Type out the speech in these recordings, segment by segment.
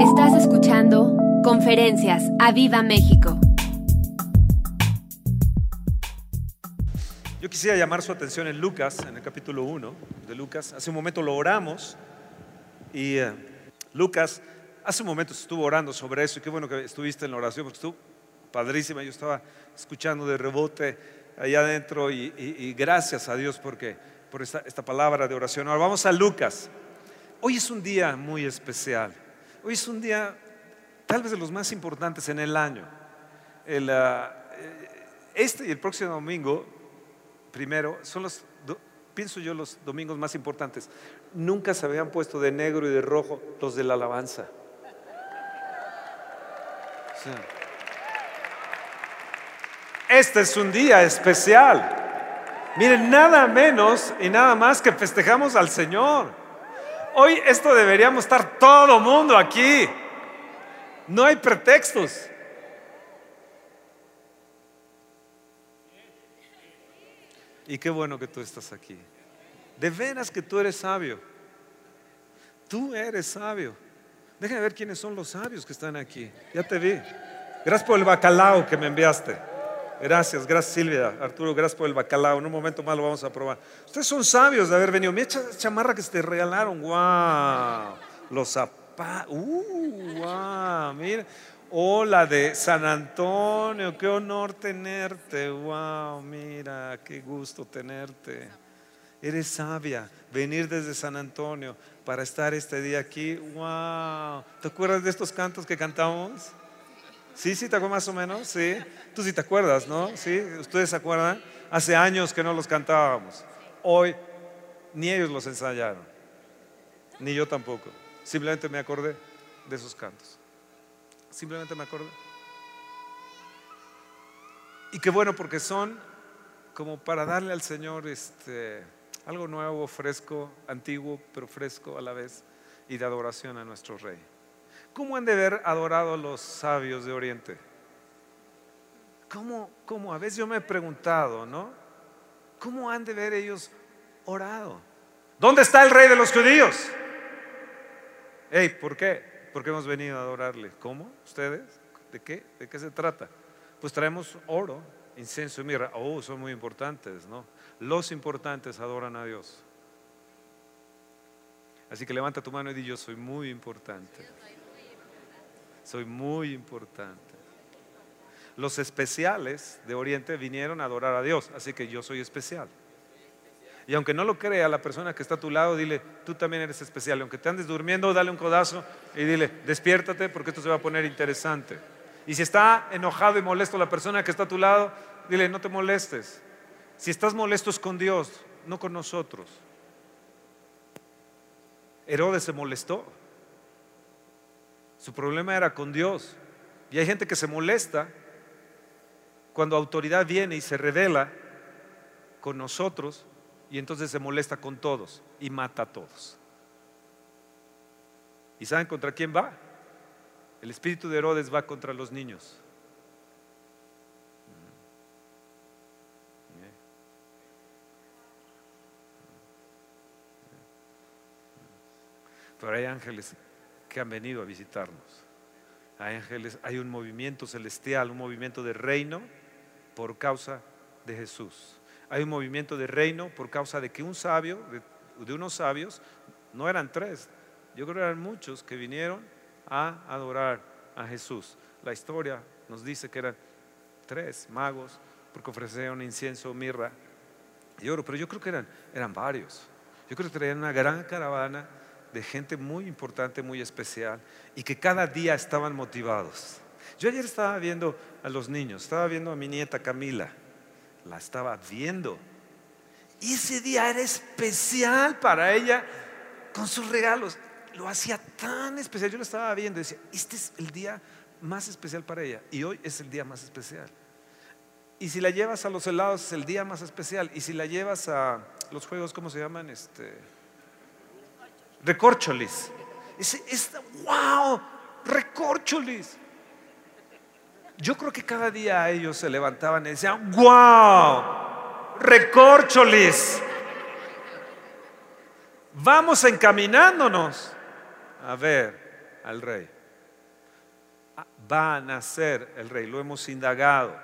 Estás escuchando Conferencias a Viva México. Yo quisiera llamar su atención en Lucas, en el capítulo 1 de Lucas. Hace un momento lo oramos y eh, Lucas hace un momento estuvo orando sobre eso y qué bueno que estuviste en la oración porque estuvo padrísima. Yo estaba escuchando de rebote allá adentro y, gracias a Dios porque, por esta, esta palabra de oración. Ahora vamos a Lucas. Hoy es un día muy especial. Hoy es un día tal vez de los más importantes en el año. Ah, eh, este y el próximo domingo, primero, son los, pienso yo, los domingos más importantes. Nunca se habían puesto de negro y de rojo los de la alabanza. Este es un día especial. Miren, nada menos y nada más que festejamos al Señor. Hoy esto deberíamos estar todo mundo aquí. No hay pretextos. Y qué bueno que tú estás aquí. De veras que tú eres sabio. Tú eres sabio. Déjame ver quiénes son los sabios que están aquí. Ya te vi. Gracias por el bacalao que me enviaste. Gracias, gracias Silvia, Arturo, gracias por el bacalao. En un momento más lo vamos a probar. Ustedes son sabios de haber venido. Mira chamarra que se te regalaron. ¡Wow! Los zapatos. ¡Uh! ¡Wow! Mira. Hola de San Antonio, qué honor tenerte. ¡Wow! Mira, qué gusto tenerte. Eres sabia. Venir desde San Antonio para estar este día aquí. ¡Wow! ¿Te acuerdas de estos cantos que cantamos? Sí, sí, te acuerdas más o menos, sí. Tú sí te acuerdas, ¿no? Sí, ustedes se acuerdan. Hace años que no los cantábamos. Hoy ni ellos los ensayaron, ni yo tampoco. Simplemente me acordé de esos cantos. Simplemente me acordé. Y qué bueno porque son como para darle al Señor este, algo nuevo, fresco, antiguo, pero fresco a la vez, y de adoración a nuestro Rey. ¿Cómo han de haber adorado a los sabios de Oriente? ¿Cómo, ¿Cómo? A veces yo me he preguntado, ¿no? ¿Cómo han de ver ellos orado? ¿Dónde está el rey de los judíos? Hey, ¿por qué? Porque hemos venido a adorarle. ¿Cómo? ¿Ustedes? ¿De qué? ¿De qué se trata? Pues traemos oro, incienso y mirra. Oh, son muy importantes, ¿no? Los importantes adoran a Dios. Así que levanta tu mano y di yo soy muy importante. Soy muy importante. Los especiales de Oriente vinieron a adorar a Dios, así que yo soy especial. Y aunque no lo crea la persona que está a tu lado, dile, tú también eres especial. Aunque te andes durmiendo, dale un codazo y dile, despiértate porque esto se va a poner interesante. Y si está enojado y molesto la persona que está a tu lado, dile, no te molestes. Si estás molesto es con Dios, no con nosotros. Herodes se molestó. Su problema era con Dios. Y hay gente que se molesta cuando autoridad viene y se revela con nosotros y entonces se molesta con todos y mata a todos. ¿Y saben contra quién va? El espíritu de Herodes va contra los niños. Pero hay ángeles han venido a visitarnos. Hay ángeles, hay un movimiento celestial, un movimiento de reino por causa de Jesús. Hay un movimiento de reino por causa de que un sabio, de, unos sabios, no eran tres, yo creo que eran muchos que vinieron a adorar a Jesús. La historia nos dice que eran tres magos porque ofrecieron incienso, mirra y oro, pero yo creo que eran, eran varios. Yo creo que traían una gran caravana de gente muy importante, muy especial, y que cada día estaban motivados. Yo ayer estaba viendo a los niños, estaba viendo a mi nieta Camila, la estaba viendo. Y ese día era especial para ella con sus regalos. Lo hacía tan especial. Yo lo estaba viendo y decía, este es el día más especial para ella. Y hoy es el día más especial. Y si la llevas a los helados es el día más especial. Y si la llevas a los juegos, ¿cómo se llaman? Este, recorcholis. Dice, wow, recorcholis. Yo creo que cada día ellos se levantaban y decían, wow, recorcholis. Vamos encaminándonos a ver al rey. va a nacer el rey, lo hemos indagado.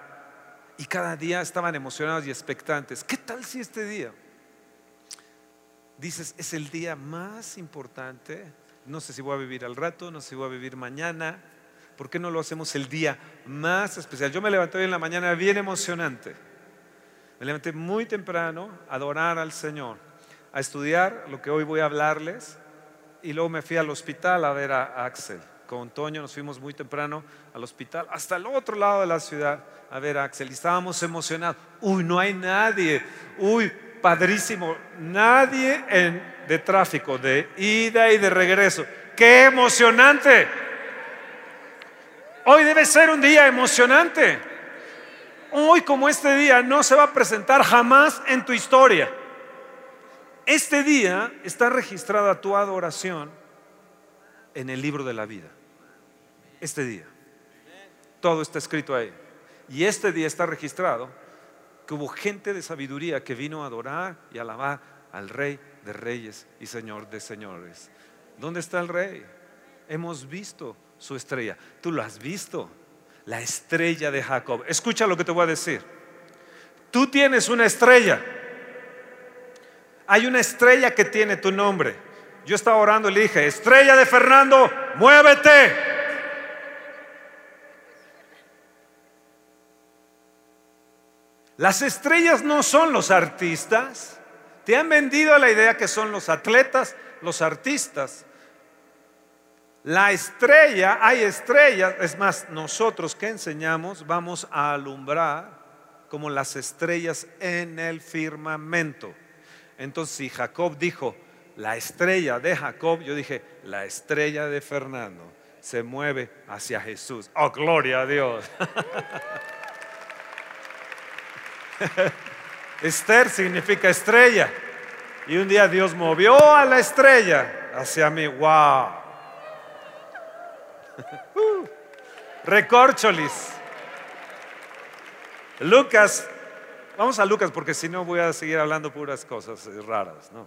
Y cada día estaban emocionados y expectantes. ¿Qué tal si este día? Dices, es el día más importante. No sé si voy a vivir al rato, no sé si voy a vivir mañana. ¿Por qué no lo hacemos el día más especial? Yo me levanté hoy en la mañana bien emocionante. Me levanté muy temprano a adorar al Señor, a estudiar lo que hoy voy a hablarles. Y luego me fui al hospital a ver a Axel con Toño nos fuimos muy temprano al hospital, hasta el otro lado de la ciudad, a ver a Axel. Y estábamos emocionados. Uy, no hay nadie. Uy, padrísimo. Nadie de tráfico, de ida y de regreso. ¡Qué emocionante! Hoy debe ser un día emocionante. Hoy como este día no se va a presentar jamás en tu historia. Este día está registrada tu adoración en el libro de la vida este día. Todo está escrito ahí. Y este día está registrado que hubo gente de sabiduría que vino a adorar y alabar al Rey de Reyes y Señor de Señores. ¿Dónde está el Rey? Hemos visto su estrella. Tú lo has visto. La estrella de Jacob. Escucha lo que te voy a decir. Tú tienes una estrella. Hay una estrella que tiene tu nombre. Yo estaba orando y le dije, estrella de Fernando, muévete. Las estrellas no son los artistas. Te han vendido la idea que son los atletas, los artistas. La estrella, hay estrellas, es más, nosotros que enseñamos vamos a alumbrar como las estrellas en el firmamento. Entonces, si Jacob dijo, la estrella de Jacob, yo dije, la estrella de Fernando se mueve hacia Jesús. Oh, gloria a Dios. Esther significa estrella. Y un día Dios movió a la estrella hacia mí. ¡Wow! Uh. Recorcholis. Lucas, vamos a Lucas porque si no voy a seguir hablando puras cosas raras, ¿no?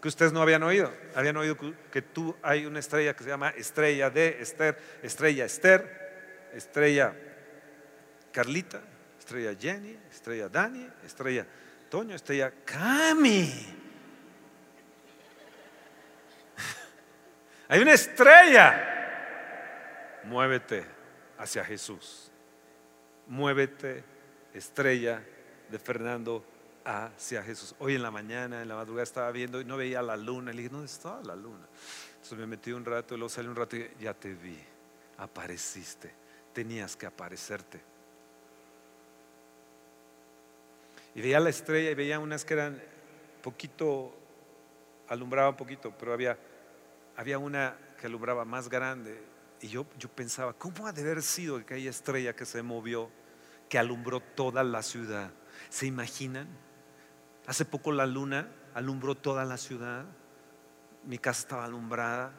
Que ustedes no habían oído. Habían oído que tú hay una estrella que se llama estrella de Esther, estrella Esther, estrella Carlita, estrella Jenny, estrella Dani, estrella Toño, estrella Cami. Hay una estrella. Muévete hacia Jesús. Muévete, estrella de Fernando hacia Jesús. Hoy en la mañana, en la madrugada estaba viendo y no veía la luna. Le dije, ¿dónde estaba la luna? Entonces me metí un rato y luego salí un rato y ya te vi. Apareciste. Tenías que aparecerte. Y veía la estrella y veía unas que eran poquito, alumbraba un poquito, pero había, había una que alumbraba más grande. Y yo, yo pensaba, ¿cómo ha de haber sido aquella estrella que se movió, que alumbró toda la ciudad? ¿Se imaginan? Hace poco la luna alumbró toda la ciudad, mi casa estaba alumbrada,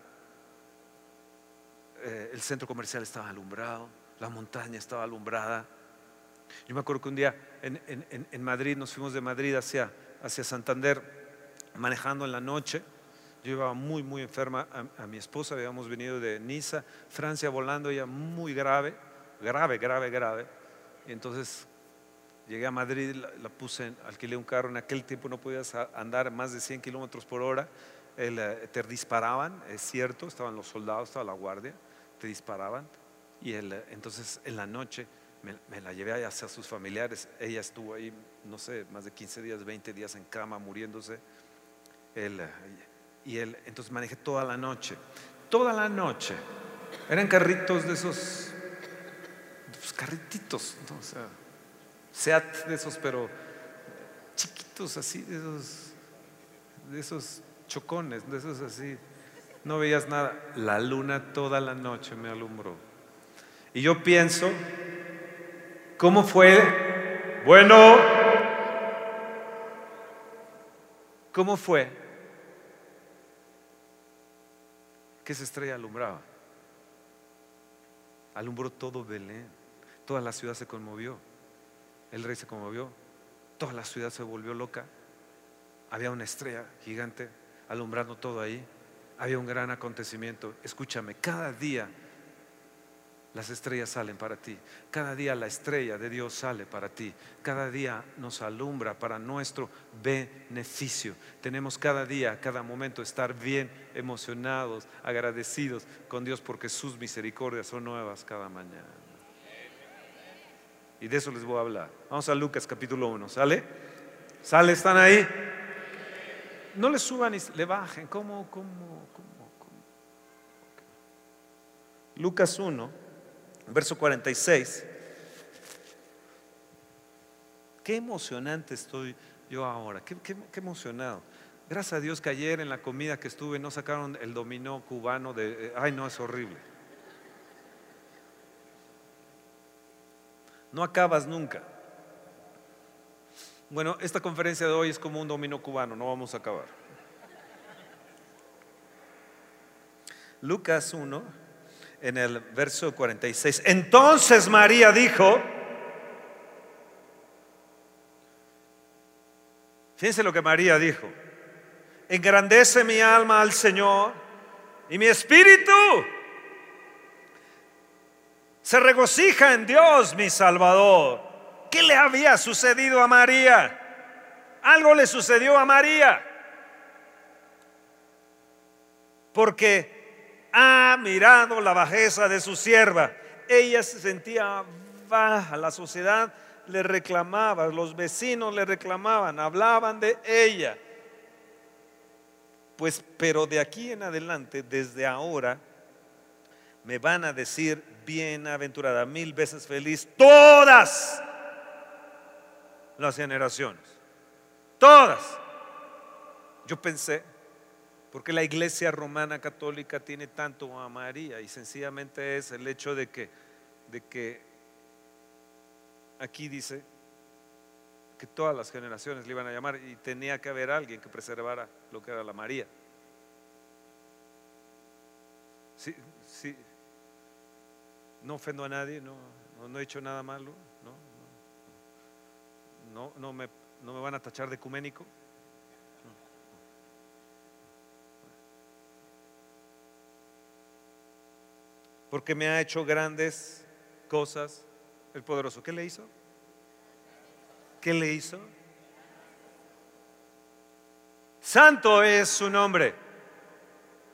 eh, el centro comercial estaba alumbrado, la montaña estaba alumbrada. Yo me acuerdo que un día en, Madrid, nos fuimos de Madrid hacia, hacia Santander manejando en la noche. Yo iba muy, muy enferma a, mi esposa, habíamos venido de Niza, Francia, volando ella muy grave, grave, grave, grave. Y entonces llegué a Madrid, la, puse, alquilé un carro, en aquel tiempo no podías andar más de 100 kilómetros por hora, eh, te disparaban, es cierto, estaban los soldados, estaba la guardia, te disparaban. Y entonces en la noche me, la llevé hacia sus familiares. Ella estuvo ahí, no sé, más de 15 días, 20 días en cama, muriéndose. Él, y él, entonces manejé toda la noche. Toda la noche. Eran carritos de esos, pues, carrititos, ¿no? o sea, Seat de esos, pero chiquitos así, de esos, de esos chocones, de esos así. No veías nada. La luna toda la noche me alumbró. Y yo pienso ¿Cómo fue? Bueno, ¿cómo fue que esa estrella alumbraba? Alumbró todo Belén, toda la ciudad se conmovió, el rey se conmovió, toda la ciudad se volvió loca. Había una estrella gigante alumbrando todo ahí, había un gran acontecimiento. Escúchame, cada día las estrellas salen para ti. Cada día la estrella de Dios sale para ti. Cada día nos alumbra para nuestro beneficio. Tenemos cada día, cada momento estar bien emocionados, agradecidos con Dios porque sus misericordias son nuevas cada mañana. Y de eso les voy a hablar. Vamos a Lucas capítulo 1. ¿Sale? ¿Sale? ¿Están ahí? No le suban y le bajen. ¿Cómo? ¿Cómo? ¿Cómo? ¿Cómo? Lucas 1 verso 46. Qué emocionante estoy yo ahora, qué, emocionado. Gracias a Dios que ayer en la comida que estuve no sacaron el dominó cubano de, eh, ay no, es horrible. No acabas nunca. Bueno, esta conferencia de hoy es como un dominó cubano, no vamos a acabar. Lucas 1, en el verso 46. Entonces María dijo, fíjense lo que María dijo, engrandece mi alma al Señor y mi espíritu se regocija en Dios mi Salvador. ¿Qué le había sucedido a María? Algo le sucedió a María. Porque ha mirado la bajeza de su sierva. Ella se sentía baja, la sociedad le reclamaba, los vecinos le reclamaban, hablaban de ella. Pues, pero de aquí en adelante, desde ahora, me van a decir bienaventurada, mil veces feliz, todas las generaciones. Todas. Yo pensé, porque la iglesia romana católica tiene tanto a María? Y sencillamente es el hecho de que, de que aquí dice que todas las generaciones le iban a llamar y tenía que haber alguien que preservara lo que era la María. Sí, sí. No ofendo a nadie, no, no, he hecho nada malo, no, no, no, me, no me van a tachar de ecuménico. Porque me ha hecho grandes cosas el poderoso. ¿Qué le hizo? ¿Qué le hizo? Santo es su nombre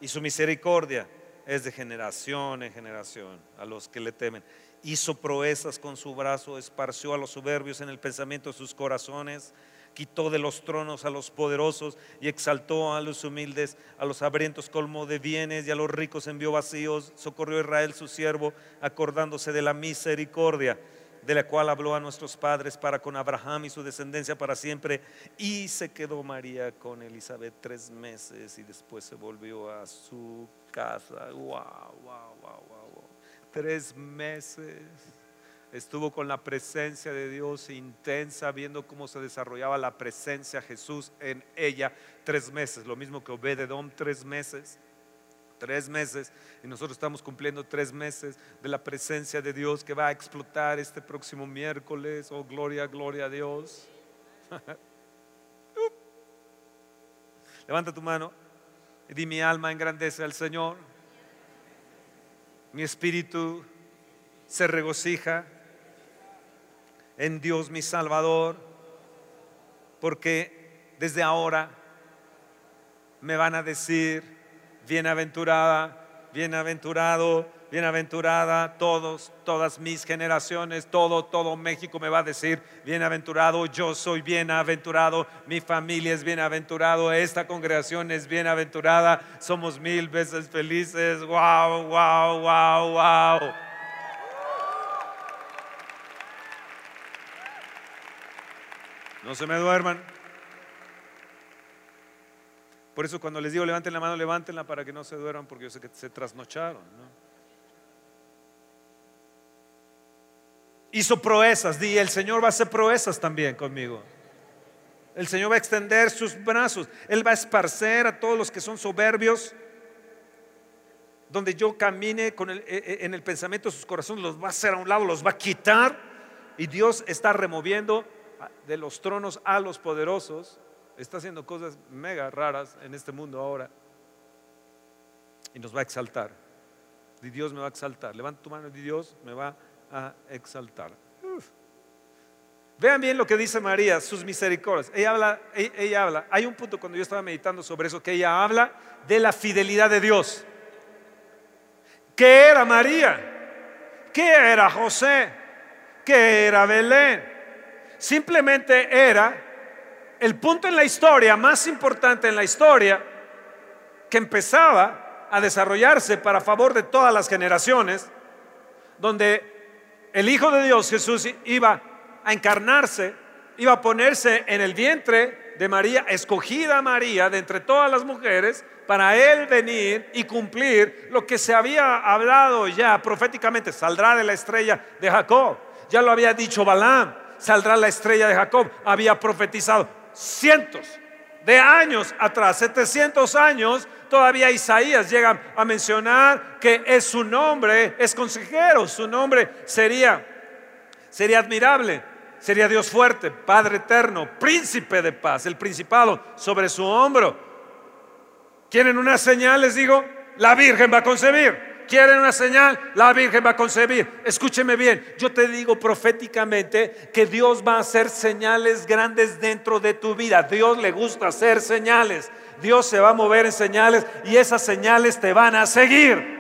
y su misericordia es de generación en generación a los que le temen. Hizo proezas con su brazo, esparció a los soberbios en el pensamiento de sus corazones quitó de los tronos a los poderosos y exaltó a los humildes, a los hambrientos colmó de bienes y a los ricos envió vacíos, socorrió a Israel su siervo, acordándose de la misericordia de la cual habló a nuestros padres para con Abraham y su descendencia para siempre. Y se quedó María con Elizabeth tres meses y después se volvió a su casa. Wow, wow, wow, wow. Tres meses estuvo con la presencia de Dios intensa, viendo cómo se desarrollaba la presencia de Jesús en ella tres meses, lo mismo que Obededom tres meses, tres meses, y nosotros estamos cumpliendo tres meses de la presencia de Dios que va a explotar este próximo miércoles, oh gloria, gloria a Dios. Levanta tu mano y di mi alma engrandece al Señor, mi espíritu se regocija en Dios mi Salvador, porque desde ahora me van a decir, bienaventurada, bienaventurado, bienaventurada, todos, todas mis generaciones, todo, todo México me va a decir, bienaventurado, yo soy bienaventurado, mi familia es bienaventurado, esta congregación es bienaventurada, somos mil veces felices, wow, wow, wow, wow. No se me duerman. Por eso cuando les digo levanten la mano, levántenla para que no se duerman, porque yo sé que se trasnocharon. Hizo proezas, di, el Señor va a hacer proezas también conmigo. El Señor va a extender sus brazos, Él va a esparcer a todos los que son soberbios. Donde yo camine con el, e, e, en el pensamiento de sus corazones, los va a hacer a un lado, los va a quitar. Y Dios está removiendo de los tronos a los poderosos, está haciendo cosas mega raras en este mundo ahora y nos va a exaltar. Y Dios me va a exaltar. Levanta tu mano y Dios me va a exaltar. Vean bien lo que dice María, sus misericordias. Ella habla, ella, ella habla. Hay un punto cuando yo estaba meditando sobre eso que ella habla de la fidelidad de Dios. ¿Qué era María? ¿Qué era José? ¿Qué era Belén? Simplemente era el punto en la historia más importante en la historia que empezaba a desarrollarse para favor de todas las generaciones, donde el Hijo de Dios Jesús iba a encarnarse, iba a ponerse en el vientre de María, escogida María de entre todas las mujeres, para él venir y cumplir lo que se había hablado ya proféticamente, saldrá de la estrella de Jacob. Ya lo había dicho Balaam, saldrá la estrella de Jacob, había profetizado cientos de años atrás, 700 años, todavía Isaías llega a mencionar que es su nombre, es consejero, su nombre sería, sería admirable, sería Dios fuerte, Padre eterno, príncipe de paz, el principado sobre su hombro. ¿Quieren una señal? Les digo, la Virgen va a concebir. ¿Quieren una señal? La Virgen va a concebir. Escúcheme bien, yo te digo proféticamente que Dios va a hacer señales grandes dentro de tu vida. Dios le gusta hacer señales. Dios se va a mover en señales y esas señales te van a seguir.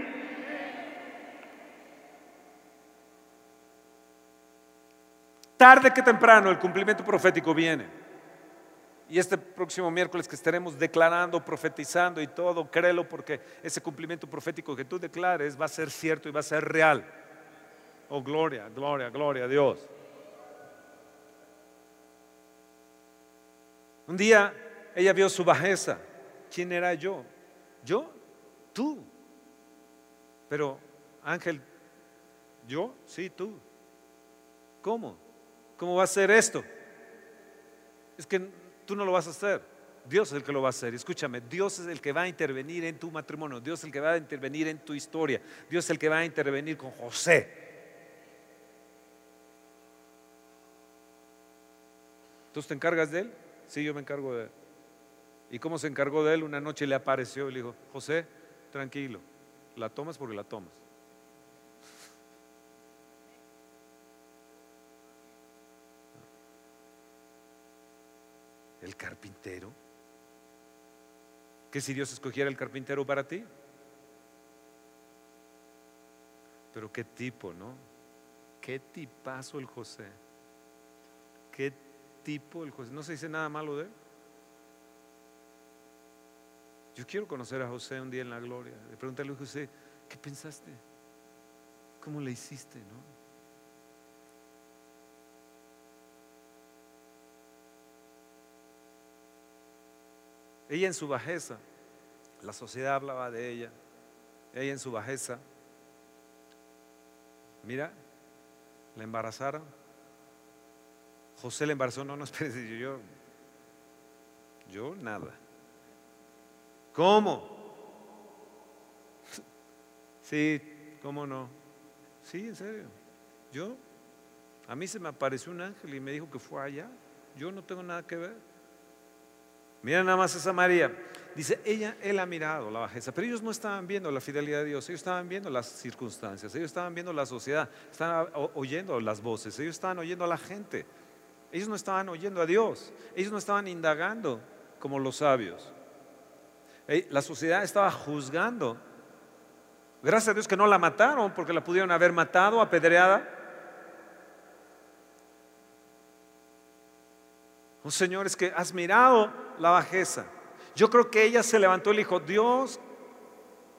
Tarde que temprano el cumplimiento profético viene. Y este próximo miércoles que estaremos declarando, profetizando y todo, créelo porque ese cumplimiento profético que tú declares va a ser cierto y va a ser real. Oh, gloria, gloria, gloria a Dios. Un día ella vio su bajeza. ¿Quién era yo? ¿Yo? Tú. Pero, Ángel, ¿yo? Sí, tú. ¿Cómo? ¿Cómo va a ser esto? Es que Tú no lo vas a hacer. Dios es el que lo va a hacer. Escúchame, Dios es el que va a intervenir en tu matrimonio. Dios es el que va a intervenir en tu historia. Dios es el que va a intervenir con José. ¿Tú te encargas de él? Sí, yo me encargo de él. ¿Y cómo se encargó de él? Una noche le apareció y le dijo, José, tranquilo, la tomas porque la tomas. el carpintero. ¿Qué si Dios escogiera el carpintero para ti? Pero qué tipo, ¿no? Qué tipazo el José. Qué tipo el José. No se dice nada malo de él. Yo quiero conocer a José un día en la gloria. Le preguntarle a José, ¿qué pensaste? ¿Cómo le hiciste? ¿no? Ella en su bajeza, la sociedad hablaba de ella, ella en su bajeza, mira, la embarazaron. José la embarazó, no, no, espérese, yo, yo nada. ¿Cómo? Sí, ¿cómo no? Sí, en serio. Yo, a mí se me apareció un ángel y me dijo que fue allá. Yo no tengo nada que ver. Mira nada más esa María. Dice, ella, él ha mirado la bajeza, pero ellos no estaban viendo la fidelidad de Dios, ellos estaban viendo las circunstancias, ellos estaban viendo la sociedad, estaban oyendo las voces, ellos estaban oyendo a la gente, ellos no estaban oyendo a Dios, ellos no estaban indagando como los sabios. La sociedad estaba juzgando. Gracias a Dios que no la mataron, porque la pudieron haber matado apedreada. Oh Señor, es que has mirado la bajeza. Yo creo que ella se levantó y le dijo, Dios,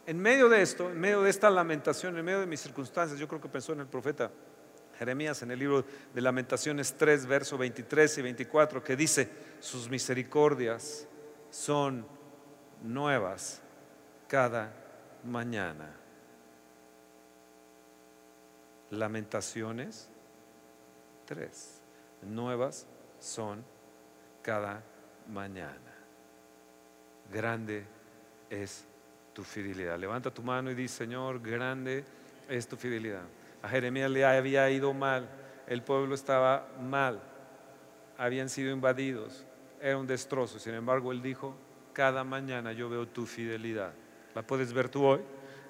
en medio de esto, en medio de esta lamentación, en medio de mis circunstancias, yo creo que pensó en el profeta Jeremías en el libro de Lamentaciones 3, verso 23 y 24, que dice, sus misericordias son nuevas cada mañana. Lamentaciones 3, nuevas son cada mañana. Grande es tu fidelidad. Levanta tu mano y dice, Señor, grande es tu fidelidad. A Jeremías le había ido mal, el pueblo estaba mal, habían sido invadidos, era un destrozo. Sin embargo, él dijo, cada mañana yo veo tu fidelidad. ¿La puedes ver tú hoy?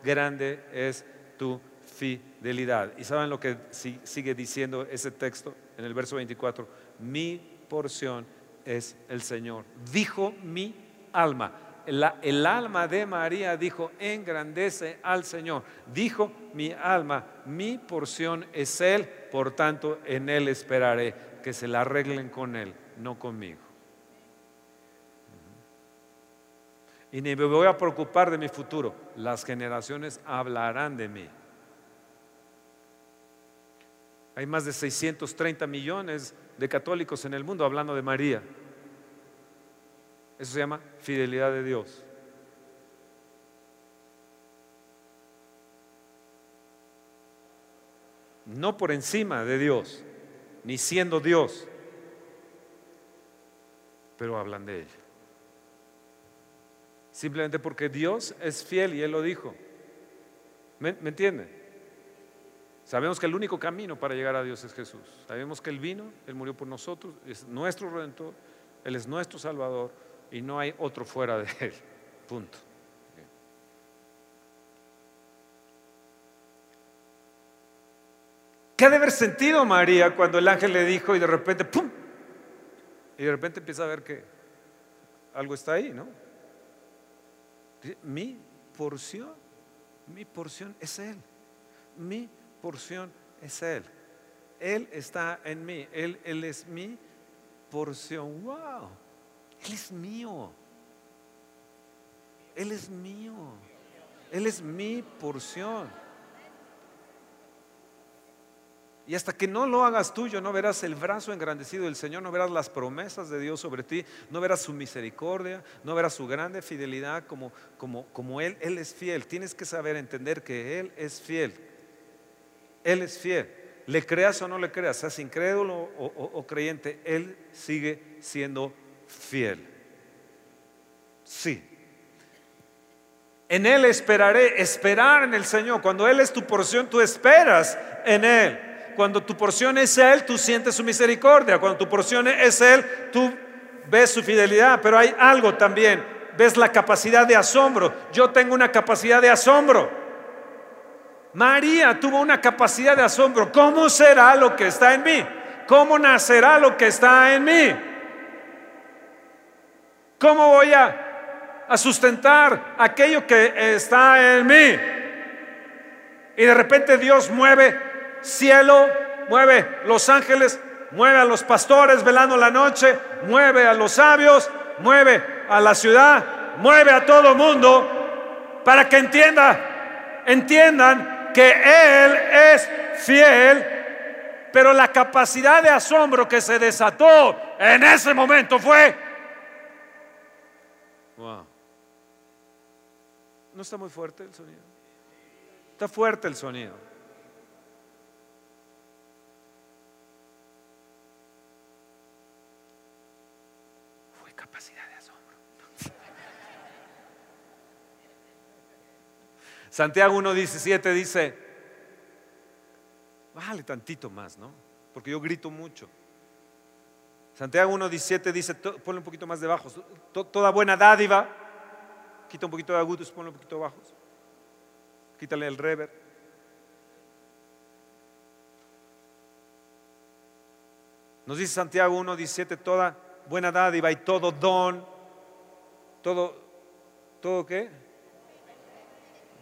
Grande es tu fidelidad. ¿Y saben lo que sigue diciendo ese texto en el verso 24? Mi porción es el Señor. Dijo mi alma. el alma de María dijo, engrandece al Señor. Dijo mi alma, mi porción es Él, por tanto en Él esperaré, que se la arreglen con Él, no conmigo. Y ni me voy a preocupar de mi futuro, las generaciones hablarán de mí. Hay más de 630 millones de católicos en el mundo hablando de María. Eso se llama fidelidad de Dios. No por encima de Dios, ni siendo Dios, pero hablan de ella. Simplemente porque Dios es fiel y Él lo dijo. ¿Me, ¿me entiende? Sabemos que el único camino para llegar a Dios es Jesús. Sabemos que Él vino, Él murió por nosotros, es nuestro redentor, Él es nuestro salvador y no hay otro fuera de Él. Punto. ¿Qué ha de haber sentido María cuando el ángel le dijo y de repente, ¡pum! Y de repente empieza a ver que algo está ahí, ¿no? Mi porción, mi porción es Él. Mi porción es Él. Él está en mí. Él, él es mi porción. ¡Wow! Él es mío. Él es mío. Él es mi porción. Y hasta que no lo hagas tuyo, no verás el brazo engrandecido del Señor, no verás las promesas de Dios sobre ti, no verás su misericordia, no verás su grande fidelidad como, como, como Él. Él es fiel. Tienes que saber entender que Él es fiel. Él es fiel. Le creas o no le creas, seas incrédulo o, creyente, Él sigue siendo fiel. Sí. En Él esperaré, esperar en el Señor. Cuando Él es tu porción, tú esperas en Él. Cuando tu porción es Él, tú sientes su misericordia. Cuando tu porción es Él, tú ves su fidelidad. Pero hay algo también, ves la capacidad de asombro. Yo tengo una capacidad de asombro. María tuvo una capacidad de asombro. ¿Cómo será lo que está en mí? ¿Cómo nacerá lo que está en mí? ¿Cómo voy a, sustentar aquello que está en mí? Y de repente Dios mueve cielo, mueve los ángeles, mueve a los pastores velando la noche, mueve a los sabios, mueve a la ciudad, mueve a todo mundo para que entienda, entiendan que Él es fiel, pero la capacidad de asombro que se desató en ese momento fue... Wow. ¿No está muy fuerte el sonido? Está fuerte el sonido. Fue capacidad de asombro. Santiago 1.17 dice, vale tantito más, ¿no? Porque yo grito mucho. Santiago 1.17 dice, ponle un poquito más debajo, toda buena dádiva, quita un poquito de agudos, ponle un poquito abajo, quítale el rever. Nos dice Santiago 1.17, toda buena dádiva y todo don, todo, ¿todo qué?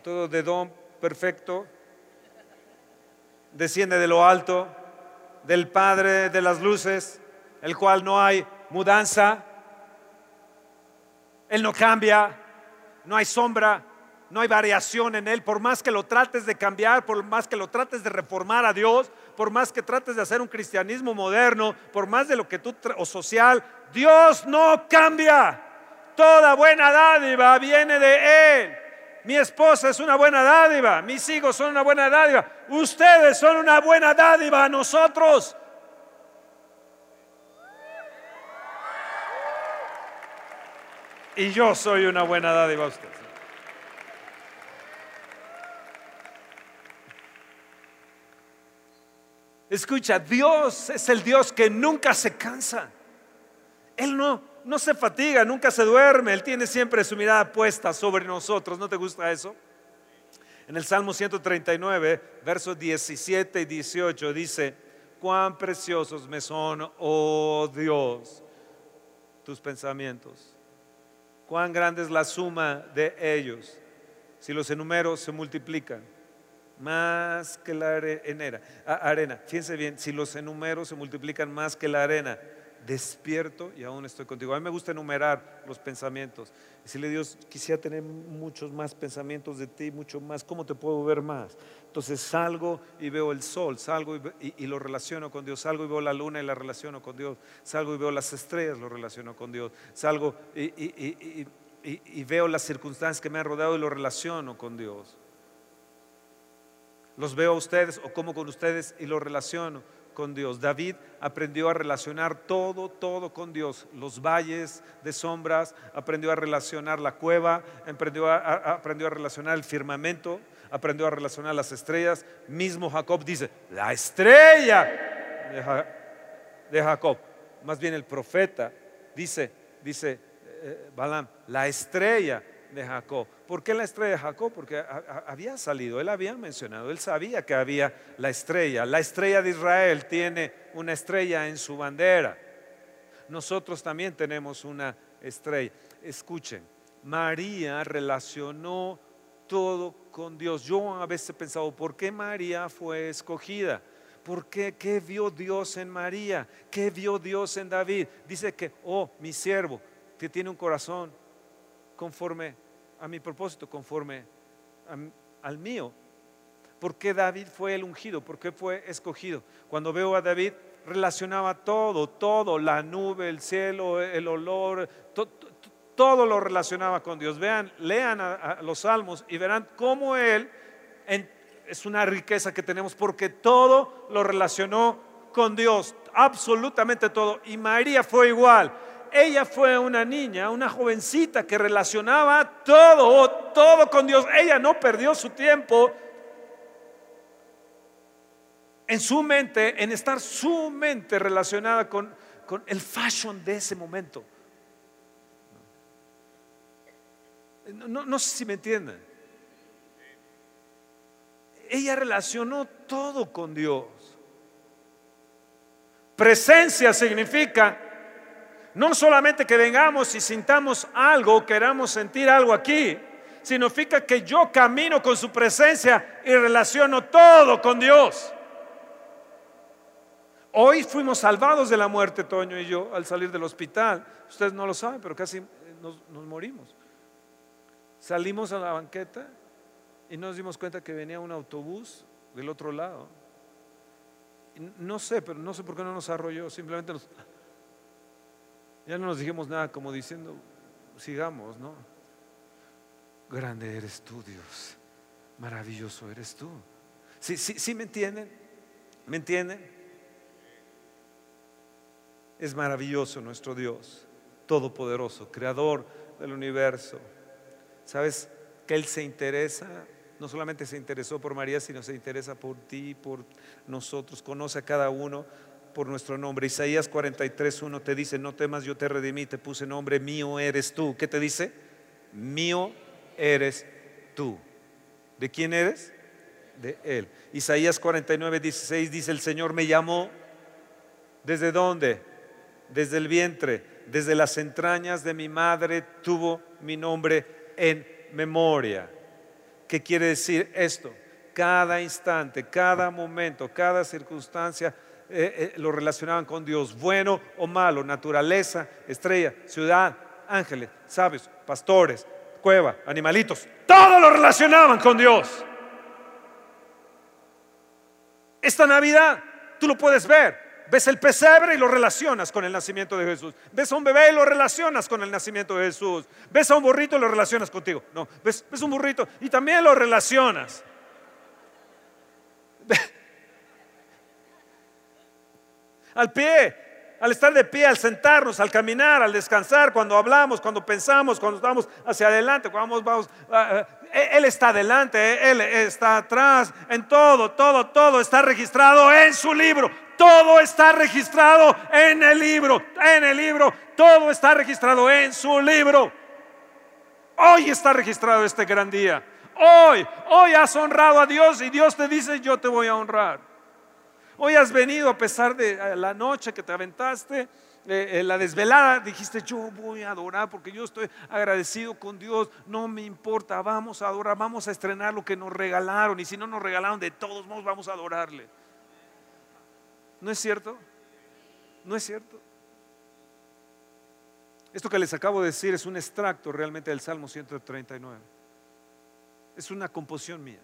Todo de don perfecto, desciende de lo alto, del Padre de las luces, el cual no hay mudanza, Él no cambia, no hay sombra, no hay variación en Él, por más que lo trates de cambiar, por más que lo trates de reformar a Dios, por más que trates de hacer un cristianismo moderno, por más de lo que tú, o social, Dios no cambia. Toda buena dádiva viene de Él. Mi esposa es una buena dádiva, mis hijos son una buena dádiva, ustedes son una buena dádiva a nosotros. Y yo soy una buena dádiva a ustedes. Escucha, Dios es el Dios que nunca se cansa. Él no, no se fatiga, nunca se duerme, Él tiene siempre su mirada puesta sobre nosotros. ¿No te gusta eso? En el Salmo 139, versos 17 y 18 dice, cuán preciosos me son, oh Dios, tus pensamientos. Cuán grande es la suma de ellos. Si los enumero se multiplican más que la arena. Fíjense bien, si los enumeros se multiplican más que la arena, despierto y aún estoy contigo. A mí me gusta enumerar los pensamientos. Decirle a Dios, quisiera tener muchos más pensamientos de ti, mucho más. ¿Cómo te puedo ver más? Entonces salgo y veo el sol, salgo y, lo relaciono con Dios, salgo y veo la luna y la relaciono con Dios, salgo y veo las estrellas, lo relaciono con Dios, salgo y, y veo las circunstancias que me han rodeado y lo relaciono con Dios. Los veo a ustedes o como con ustedes y lo relaciono con Dios. David aprendió a relacionar todo, todo con Dios. Los valles de sombras, aprendió a relacionar la cueva, aprendió a, relacionar el firmamento, aprendió a relacionar las estrellas. Mismo Jacob dice, la estrella de, Jacob. Más bien el profeta dice, dice eh, Balaam, la estrella de Jacob. ¿Por qué la estrella de Jacob? Porque había salido, él había mencionado, él sabía que había la estrella. La estrella de Israel tiene una estrella en su bandera. Nosotros también tenemos una estrella. Escuchen, María relacionó todo con Dios. Yo a veces he pensado, ¿por qué María fue escogida? ¿Por qué? ¿Qué vio Dios en María? ¿Qué vio Dios en David? Dice que, oh, mi siervo, que tiene un corazón conforme a mi propósito, conforme al mío. ¿Por qué David fue el ungido? ¿Por qué fue escogido? Cuando veo a David, relacionaba todo, todo, la nube, el cielo, el olor, todo lo relacionaba con Dios. Vean, lean a, los salmos y verán cómo él es una riqueza que tenemos porque todo lo relacionó con Dios, absolutamente todo. Y María fue igual ella fue una niña, una jovencita que relacionaba todo, todo con Dios. Ella no perdió su tiempo en su mente, en estar su mente relacionada con, el fashion de ese momento. No, no sé si me entienden. Ella relacionó todo con Dios. Presencia significa no solamente que vengamos y sintamos algo, queramos sentir algo aquí, significa que yo camino con su presencia y relaciono todo con Dios. Hoy fuimos salvados de la muerte, Toño y yo, al salir del hospital. Ustedes no lo saben, pero casi nos, morimos. Salimos a la banqueta y nos dimos cuenta que venía un autobús del otro lado. No sé, pero no sé por qué no nos arrolló, simplemente nos, ya no nos dijimos nada como diciendo, sigamos, ¿no? Grande eres tú, Dios. Maravilloso eres tú. ¿Sí, sí, sí me entienden? ¿Me entienden? Es maravilloso nuestro Dios, todopoderoso, creador del universo. ¿Sabes que Él se interesa? No solamente se interesó por María, sino se interesa por ti, por nosotros. Conoce a cada uno por nuestro nombre. Isaías 43.1 te dice, no temas, yo te redimí, te puse nombre, mío eres tú. ¿Qué te dice? Mío eres tú. ¿De quién eres? De Él. Isaías 49.16 dice, el Señor me llamó. ¿Desde dónde? Desde el vientre, desde las entrañas de mi madre tuvo mi nombre en memoria. ¿Qué quiere decir esto? Cada instante, cada momento, cada circunstancia eh, eh, lo relacionaban con Dios, bueno o malo, naturaleza, estrella, ciudad, ángeles, sabios, pastores, cueva, animalitos, todo lo relacionaban con Dios. Esta Navidad tú lo puedes ver. Ves el pesebre y lo relacionas con el nacimiento de Jesús. Ves a un bebé y lo relacionas con el nacimiento de Jesús. Ves a un burrito y lo relacionas contigo. No, ves, ves un burrito y también lo relacionas. Al pie, al estar de pie, al sentarnos, al caminar, al descansar, cuando hablamos, cuando pensamos, cuando estamos hacia adelante, cuando vamos, ah, ah, Él está adelante, Él está atrás, en todo, todo, todo está registrado en su libro. Todo está registrado en el libro, en el libro, todo está registrado en su libro. Hoy está registrado este gran día. Hoy, hoy has honrado a Dios y Dios te dice, yo te voy a honrar. Hoy has venido a pesar de eh, la noche que te aventaste, eh, la desvelada, dijiste, yo voy a adorar porque yo estoy agradecido con Dios, no me importa, vamos a adorar, vamos a estrenar lo que nos regalaron y si no nos regalaron, de todos modos vamos a adorarle. ¿No es cierto? ¿No es cierto? Esto que les acabo de decir es un extracto realmente del Salmo 139. Es una composición mía.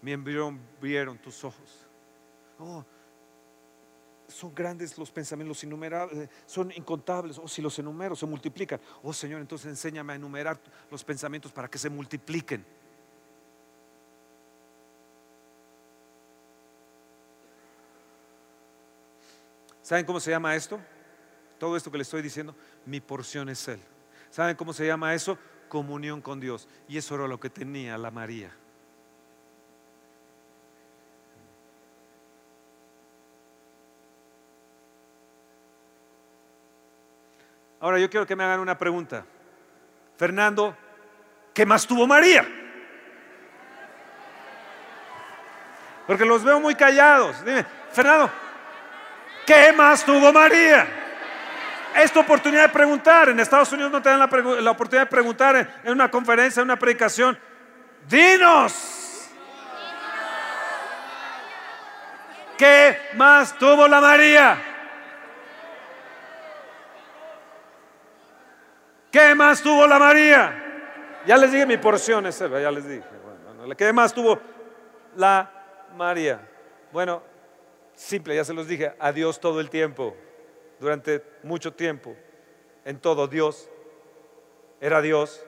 Mi embrión vieron tus ojos. Oh, son grandes los pensamientos, los innumerables, eh, son incontables. Oh, si los enumero, se multiplican. Oh Señor, entonces enséñame a enumerar los pensamientos para que se multipliquen. ¿Saben cómo se llama esto? Todo esto que le estoy diciendo, mi porción es Él. ¿Saben cómo se llama eso? Comunión con Dios. Y eso era lo que tenía la María. Ahora yo quiero que me hagan una pregunta. Fernando, ¿qué más tuvo María? Porque los veo muy callados. Dime, Fernando, ¿qué más tuvo María? Es tu oportunidad de preguntar. En Estados Unidos no te dan la, oportunidad de preguntar en una conferencia, en una predicación. Dinos. ¿Qué más tuvo la María? ¿Qué más tuvo la María? Ya les dije mi porción, ese, ya les dije. ¿Qué más tuvo la María? Bueno, simple, ya se los dije, a Dios todo el tiempo, durante mucho tiempo, en todo Dios, era Dios.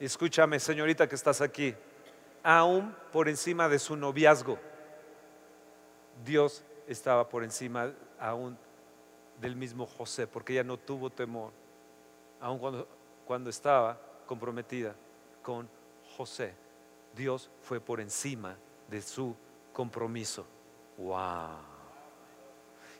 Y escúchame, señorita que estás aquí, aún por encima de su noviazgo, Dios estaba por encima aún del mismo José, porque ella no tuvo temor aun cuando, cuando estaba comprometida con José, Dios fue por encima de su compromiso. ¡Wow!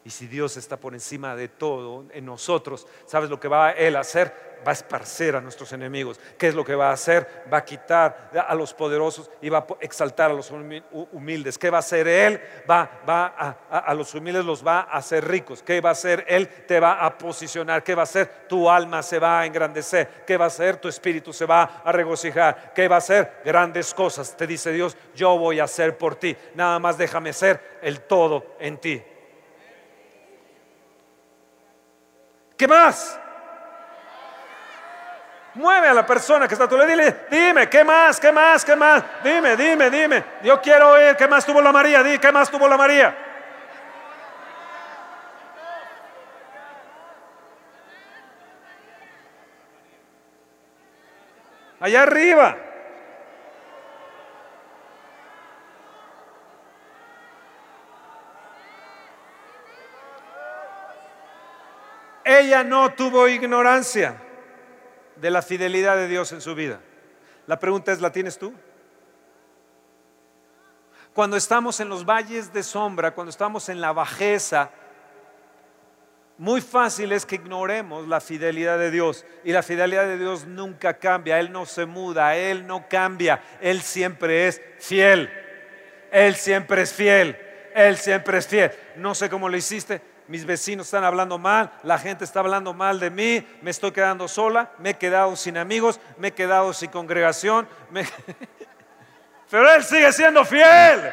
Y si Dios está por encima de todo en nosotros, ¿sabes lo que va Él a hacer? Va a esparcer a nuestros enemigos. ¿Qué es lo que va a hacer? Va a quitar a los poderosos y va a exaltar a los humildes. ¿Qué va a hacer Él? Va, va a, a los humildes los va a hacer ricos. ¿Qué va a hacer Él? Te va a posicionar. ¿Qué va a hacer? Tu alma se va a engrandecer. ¿Qué va a hacer? Tu espíritu se va a regocijar. ¿Qué va a hacer? Grandes cosas. Te dice Dios, yo voy a hacer por ti. Nada más déjame ser el todo en ti. ¿Qué más? Mueve a la persona que está a tu lado. Dile, dime, ¿qué más? ¿Qué más? ¿Qué más? Dime, dime, dime. Yo quiero oír qué más tuvo la María. Dime, ¿qué más tuvo la María? Allá arriba. Ella no tuvo ignorancia de la fidelidad de Dios en su vida. La pregunta es, ¿la tienes tú? Cuando estamos en los valles de sombra, cuando estamos en la bajeza, muy fácil es que ignoremos la fidelidad de Dios. Y la fidelidad de Dios nunca cambia, Él no se muda, Él no cambia, Él siempre es fiel. Él siempre es fiel, Él siempre es fiel. No sé cómo lo hiciste, mis vecinos están hablando mal, la gente está hablando mal de mí, me estoy quedando sola, me he quedado sin amigos, me he quedado sin congregación, pero Él sigue siendo fiel.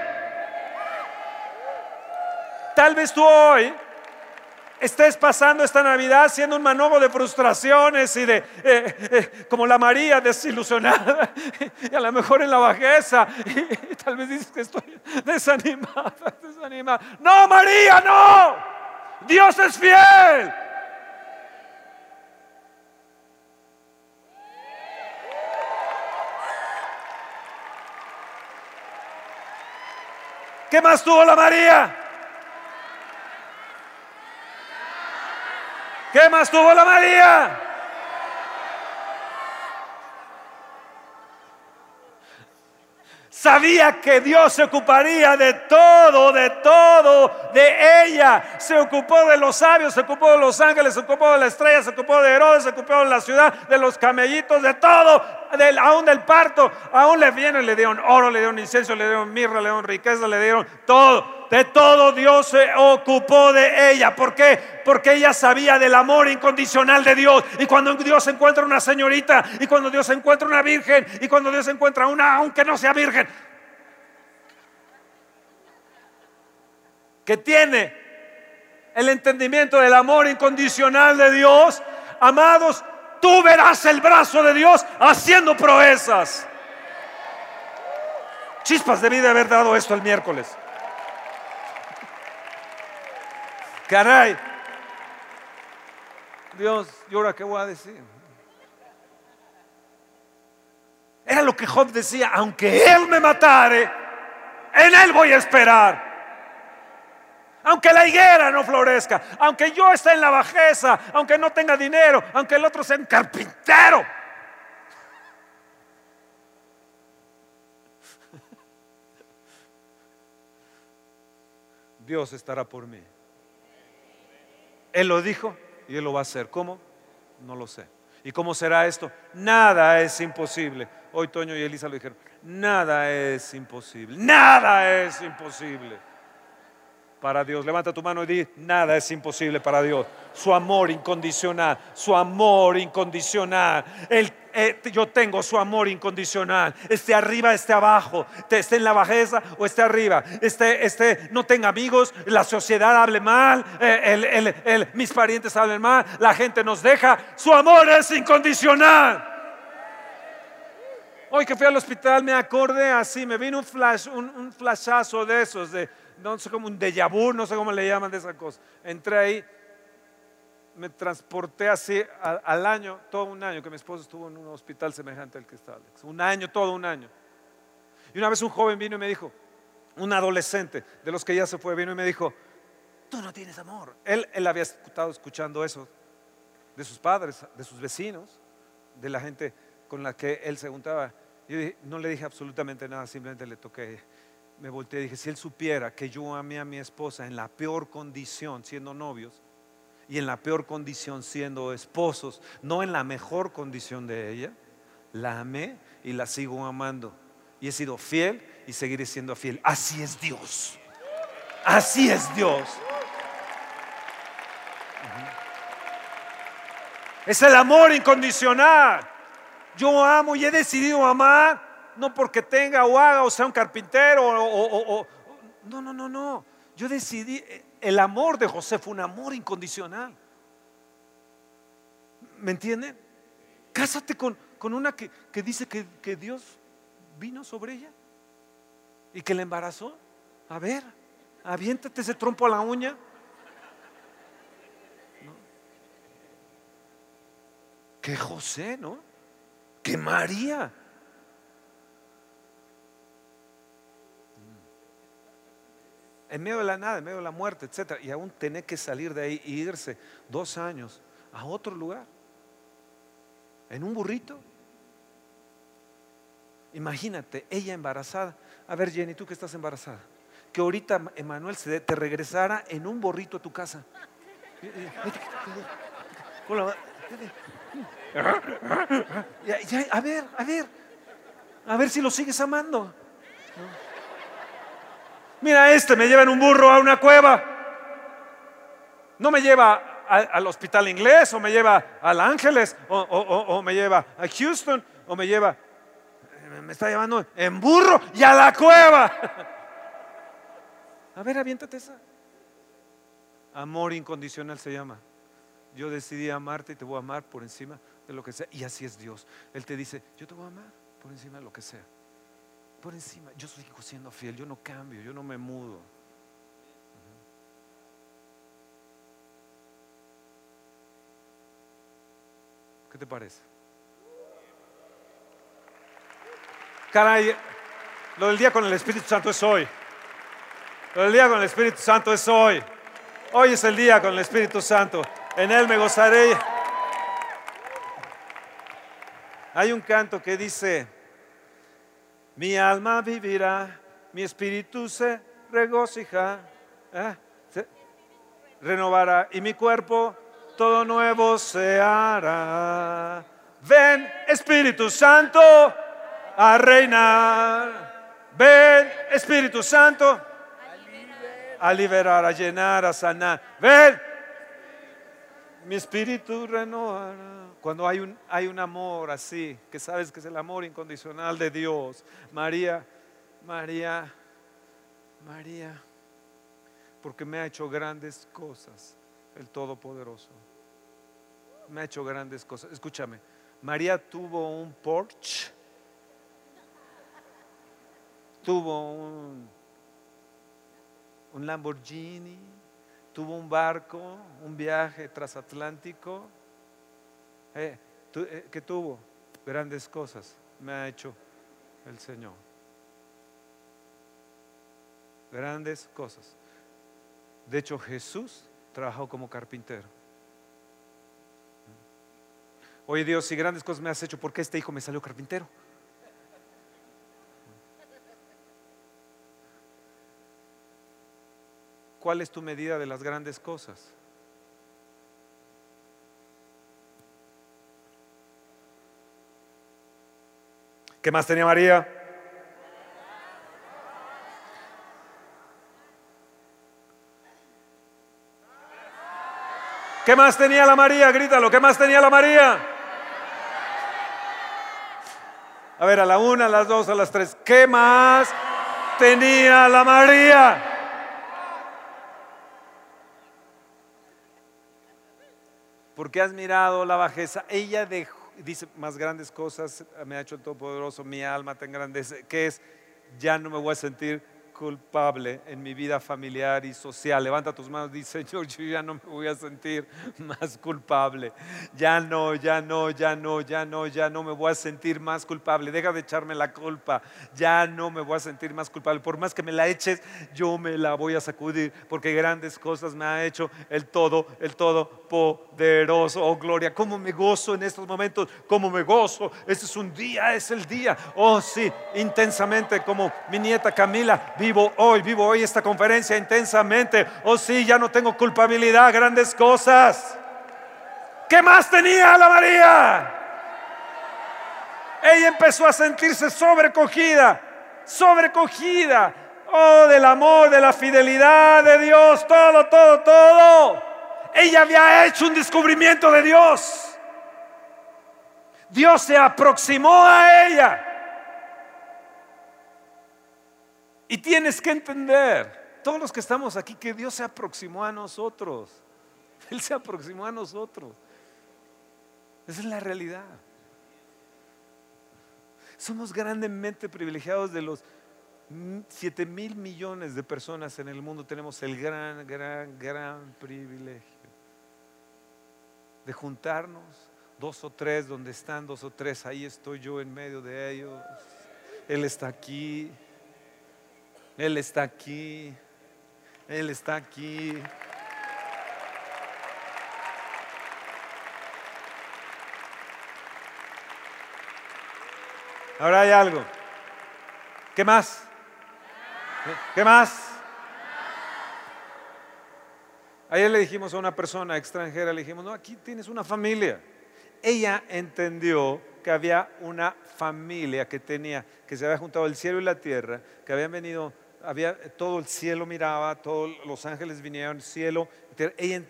Tal vez tú hoy estés pasando esta Navidad siendo un manojo de frustraciones y de, eh, eh, como la María desilusionada, y a lo mejor en la bajeza, y, tal vez dices que estoy desanimada, desanimada. No, María, no. Dios es fiel. ¿Qué más tuvo la María? ¿Qué más tuvo la María? Sabía que Dios se ocuparía de todo, de todo, de ella. Se ocupó de los sabios, se ocupó de los ángeles, se ocupó de la estrella, se ocupó de Herodes, se ocupó de la ciudad, de los camellitos, de todo, aún del parto. Aún le vienen, le dieron oro, le dieron incienso, le dieron mirra, le dieron riqueza, le dieron todo. De todo Dios se ocupó de ella. ¿Por qué? Porque ella sabía del amor incondicional de Dios. Y cuando Dios encuentra una señorita, y cuando Dios encuentra una virgen, y cuando Dios encuentra una, aunque no sea virgen, que tiene el entendimiento del amor incondicional de Dios, amados, tú verás el brazo de Dios haciendo proezas. Chispas, debí de haber dado esto el miércoles. Caray. Dios, ¿y ahora qué voy a decir? Era lo que Job decía, aunque él me matare, en él voy a esperar. Aunque la higuera no florezca, aunque yo esté en la bajeza, aunque no tenga dinero, aunque el otro sea un carpintero. Dios estará por mí. Él lo dijo y Él lo va a hacer. ¿Cómo? No lo sé. ¿Y cómo será esto? Nada es imposible. Hoy Toño y Elisa lo dijeron. Nada es imposible. Nada es imposible para Dios. Levanta tu mano y di, nada es imposible para Dios. Su amor incondicional, su amor incondicional. El, eh, yo tengo su amor incondicional. Esté arriba, esté abajo, esté en la bajeza o esté arriba. Esté, esté, no tenga amigos, la sociedad hable mal, eh, mis parientes hablen mal, la gente nos deja. Su amor es incondicional. Hoy que fui al hospital me acordé así, me vino un flash, un, un flashazo de esos, de no sé cómo un déjà vu, no sé cómo le llaman de esa cosa. Entré ahí, me transporté así al, año, todo un año, que mi esposo estuvo en un hospital semejante al que está Alex. Un año, todo un año. Y una vez un joven vino y me dijo, un adolescente de los que ya se fue, vino y me dijo, tú no tienes amor. Él, él había estado escuchando eso de sus padres, de sus vecinos, de la gente con la que él se juntaba. Yo no le dije absolutamente nada, simplemente le toqué me volteé y dije, si él supiera que yo amé a mi esposa en la peor condición siendo novios y en la peor condición siendo esposos, no en la mejor condición de ella, la amé y la sigo amando. Y he sido fiel y seguiré siendo fiel. Así es Dios. Así es Dios. Es el amor incondicional. Yo amo y he decidido amar no porque tenga o haga o sea un carpintero o, no, no, no, no. Yo decidí, el amor de José fue un amor incondicional. ¿Me entienden? Cásate con, con una que, dice que, que, Dios vino sobre ella y que le embarazó. A ver, aviéntate ese trompo a la uña. Que José, ¿no? Que María. En medio de la nada, en medio de la muerte, etc. Y aún tener que salir de ahí e irse dos años a otro lugar, en un burrito. Imagínate, ella embarazada. A ver, Jenny, tú que estás embarazada, que ahorita Emanuel se te regresara en un burrito a tu casa. A ver, a ver, a ver si lo sigues amando. Mira, este me lleva en un burro a una cueva. No me lleva al hospital inglés o me lleva al Ángeles o, me lleva a Houston o me lleva, me está llevando en burro y a la cueva. A ver, aviéntate esa. Amor incondicional se llama. Yo decidí amarte y te voy a amar por encima de lo que sea. Y así es Dios. Él te dice, yo te voy a amar por encima de lo que sea por encima. Yo sigo siendo fiel, yo no cambio, yo no me mudo. ¿Qué te parece? Caray, lo del día con el Espíritu Santo es hoy. Lo del día con el Espíritu Santo es hoy. Hoy es el día con el Espíritu Santo. En Él me gozaré. Hay un canto que dice, Mi alma vivirá, mi espíritu se regocija, ¿eh? renovará y mi cuerpo todo nuevo se hará. Ven, Espíritu Santo, a reinar. Ven, Espíritu Santo, a liberar, a llenar, a sanar. Ven, mi espíritu renovará. Cuando hay un, hay un amor así, que sabes que es el amor incondicional de Dios. María, María, María, porque me ha hecho grandes cosas el Todopoderoso. Me ha hecho grandes cosas. Escúchame, María tuvo un Porsche, tuvo un, un Lamborghini, tuvo un barco, un viaje transatlántico. Eh, eh, que tuvo grandes cosas, me ha hecho el Señor. Grandes cosas. De hecho, Jesús trabajó como carpintero. Oye Dios, si grandes cosas me has hecho, ¿por qué este hijo me salió carpintero? ¿Cuál es tu medida de las grandes cosas? ¿Qué más tenía María? ¿Qué más tenía la María? Grítalo, ¿qué más tenía la María? A ver, a la una, a las dos, a las tres. ¿Qué más tenía la María? Porque has mirado la bajeza. Ella dejó, dice más grandes cosas, me ha hecho el Todopoderoso, mi alma tan grande, que es, ya no me voy a sentir culpable en mi vida familiar y social. Levanta tus manos dice, Señor, yo ya no me voy a sentir más culpable. Ya no, ya no, ya no, ya no, ya no me voy a sentir más culpable. Deja de echarme la culpa. Ya no me voy a sentir más culpable. Por más que me la eches, yo me la voy a sacudir porque grandes cosas me ha hecho el todo, el todo poderoso. Oh, gloria, cómo me gozo en estos momentos, cómo me gozo. Este es un día, es el día. Oh, sí, intensamente como mi nieta Camila vivo hoy, vivo hoy esta conferencia intensamente. Oh sí, ya no tengo culpabilidad, grandes cosas. ¿Qué más tenía la María? Ella empezó a sentirse sobrecogida, sobrecogida. Oh, del amor, de la fidelidad de Dios, todo, todo, todo. Ella había hecho un descubrimiento de Dios. Dios se aproximó a ella. Y tienes que entender, todos los que estamos aquí, que Dios se aproximó a nosotros. Él se aproximó a nosotros. Esa es la realidad. Somos grandemente privilegiados de los 7 mil millones de personas en el mundo. Tenemos el gran, gran, gran privilegio de juntarnos, dos o tres, donde están dos o tres, ahí estoy yo en medio de ellos. Él está aquí. Él está aquí. Él está aquí. Ahora hay algo. ¿Qué más? ¿Qué más? Ayer le dijimos a una persona extranjera, le dijimos, no, aquí tienes una familia. Ella entendió que había una familia que tenía, que se había juntado el cielo y la tierra, que habían venido había, todo el cielo miraba, todos los ángeles vinieron, cielo.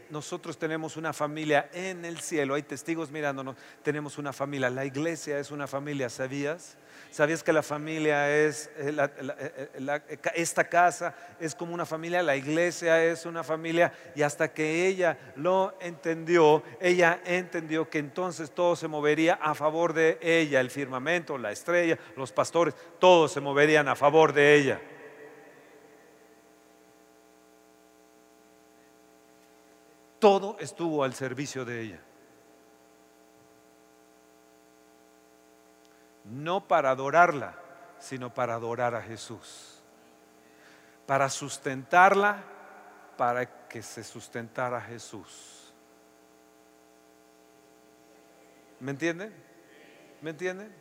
nosotros tenemos una familia en el cielo, hay testigos mirándonos, tenemos una familia. La iglesia es una familia, ¿sabías? ¿Sabías que la familia es, eh, eh, eh, esta casa es como una familia, la iglesia es una familia? Y hasta que ella lo entendió, ella entendió que entonces todo se movería a favor de ella, el firmamento, la estrella, los pastores, todos se moverían a favor de ella. Todo estuvo al servicio de ella. No para adorarla, sino para adorar a Jesús. Para sustentarla, para que se sustentara Jesús. ¿Me entienden? ¿Me entienden?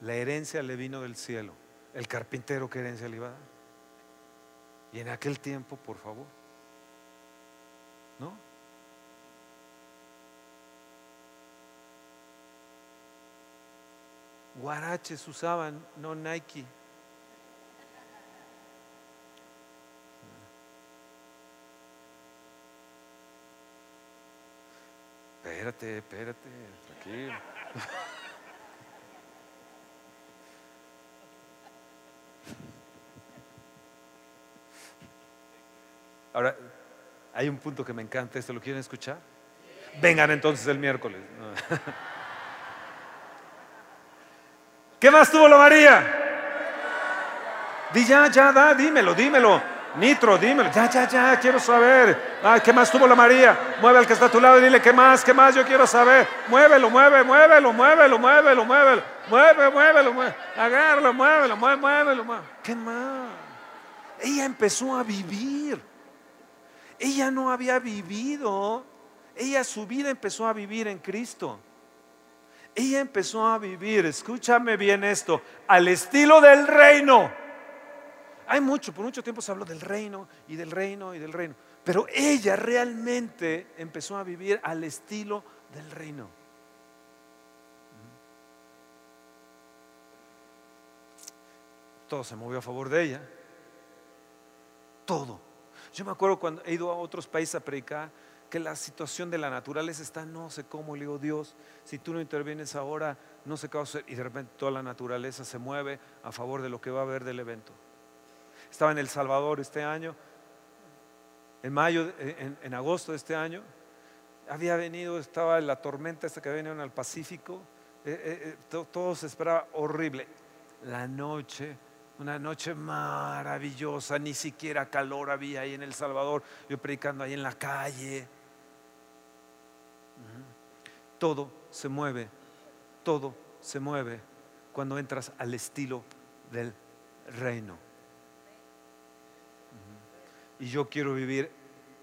La herencia le vino del cielo. El carpintero que herencia le iba. Y en aquel tiempo, por favor. ¿No? Guaraches usaban, no Nike. Espérate, espérate, tranquilo. Ahora, hay un punto que me encanta, ¿esto lo quieren escuchar? Vengan entonces el miércoles. ¿Qué más tuvo la María? Di ya, ya, da, dímelo, dímelo. Nitro, dímelo. Ya, ya, ya, quiero saber. Ah, ¿Qué más tuvo la María? Mueve al que está a tu lado y dile, ¿qué más? ¿Qué más? Yo quiero saber. Muévelo, mueve, muévelo, muévelo, muévelo, muévelo. Mueve, muévelo, muévelo. Agárralo, muévelo, muévelo, muévelo. ¿Qué más? Ella empezó a vivir. Ella no había vivido, ella su vida empezó a vivir en Cristo. Ella empezó a vivir, escúchame bien esto, al estilo del reino. Hay mucho, por mucho tiempo se habló del reino y del reino y del reino, pero ella realmente empezó a vivir al estilo del reino. Todo se movió a favor de ella. Todo. Yo me acuerdo cuando he ido a otros países a predicar que la situación de la naturaleza está no sé cómo, le digo Dios, si tú no intervienes ahora, no sé qué va a. Y de repente toda la naturaleza se mueve a favor de lo que va a haber del evento. Estaba en El Salvador este año, en mayo, en, agosto de este año, había venido, estaba la tormenta esta que venía al Pacífico, eh, eh, eh, todo, todo se esperaba horrible. La noche una noche maravillosa, ni siquiera calor había ahí en El Salvador, yo predicando ahí en la calle. Todo se mueve, todo se mueve cuando entras al estilo del reino. Y yo quiero vivir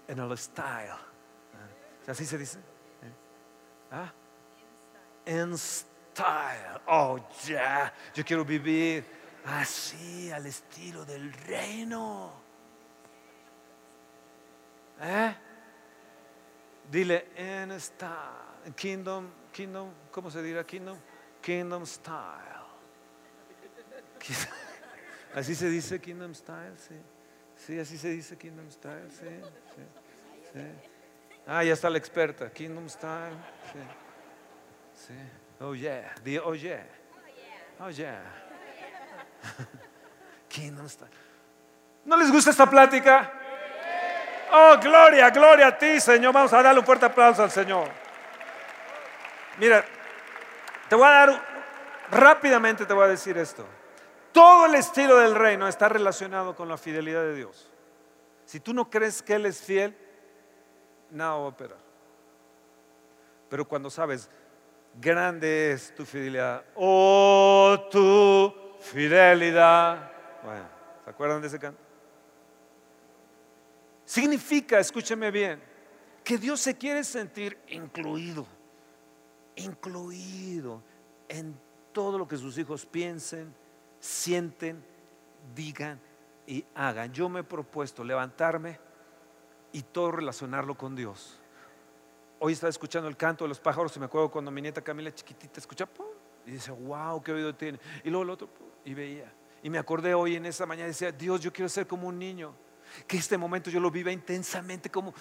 en el style. ¿Así se dice? ¿Ah? En style. Oh, ya. Yo quiero vivir así al estilo del reino. ¿Eh? Dile en style, kingdom, kingdom, ¿cómo se dirá kingdom? Kingdom style. Así se dice kingdom style, sí. Sí, así se dice kingdom style, sí. sí, Ah, ya está la experta, kingdom style, sí. Sí. Oh yeah, oh yeah. Oh yeah. ¿No les gusta esta plática? Oh, gloria, gloria a ti, Señor. Vamos a darle un fuerte aplauso al Señor. Mira, te voy a dar, rápidamente te voy a decir esto. Todo el estilo del reino está relacionado con la fidelidad de Dios. Si tú no crees que Él es fiel, nada va a operar. Pero cuando sabes, grande es tu fidelidad, oh tu fidelidad. Bueno, ¿se acuerdan de ese canto? Significa, escúcheme bien, que Dios se quiere sentir incluido, incluido en todo lo que sus hijos piensen, sienten, digan y hagan. Yo me he propuesto levantarme y todo relacionarlo con Dios. Hoy estaba escuchando el canto de los pájaros y me acuerdo cuando mi nieta Camila chiquitita escucha y dice, wow, qué oído tiene. Y luego el otro, y veía. Y me acordé hoy en esa mañana y decía, Dios, yo quiero ser como un niño. Que este momento yo lo viva intensamente como,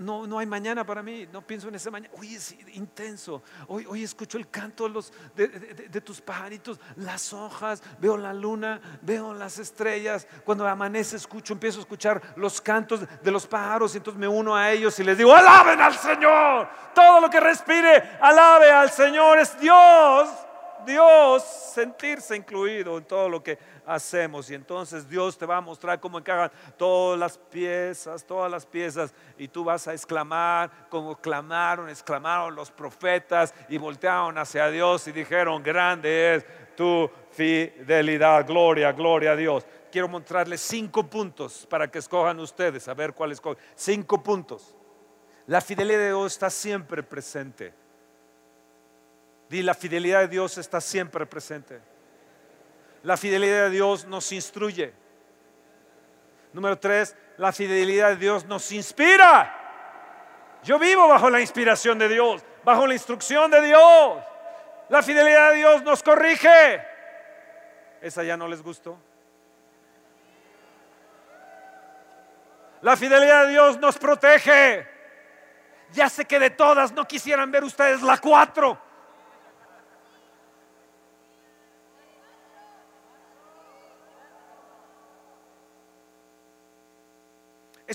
no, no hay mañana para mí, no pienso en ese mañana. Hoy es intenso. Hoy, hoy escucho el canto de, los, de, tus pajaritos, las hojas, veo la luna, veo las estrellas. Cuando amanece, escucho, empiezo a escuchar los cantos de los pájaros y entonces me uno a ellos y les digo: Alaben al Señor. Todo lo que respire, alabe al Señor. Es Dios. Dios sentirse incluido en todo lo que hacemos. Y entonces Dios te va a mostrar cómo encajan todas las piezas, todas las piezas. Y tú vas a exclamar como clamaron, exclamaron los profetas y voltearon hacia Dios y dijeron, grande es tu fidelidad, gloria, gloria a Dios. Quiero mostrarles cinco puntos para que escojan ustedes, a ver cuál escogen. Cinco puntos. La fidelidad de Dios está siempre presente Di, la fidelidad de Dios está siempre presente. La fidelidad de Dios nos instruye. Número tres, la fidelidad de Dios nos inspira. Yo vivo bajo la inspiración de Dios, bajo la instrucción de Dios. La fidelidad de Dios nos corrige. ¿Esa ya no les gustó? La fidelidad de Dios nos protege. Ya sé que de todas no quisieran ver ustedes la cuatro.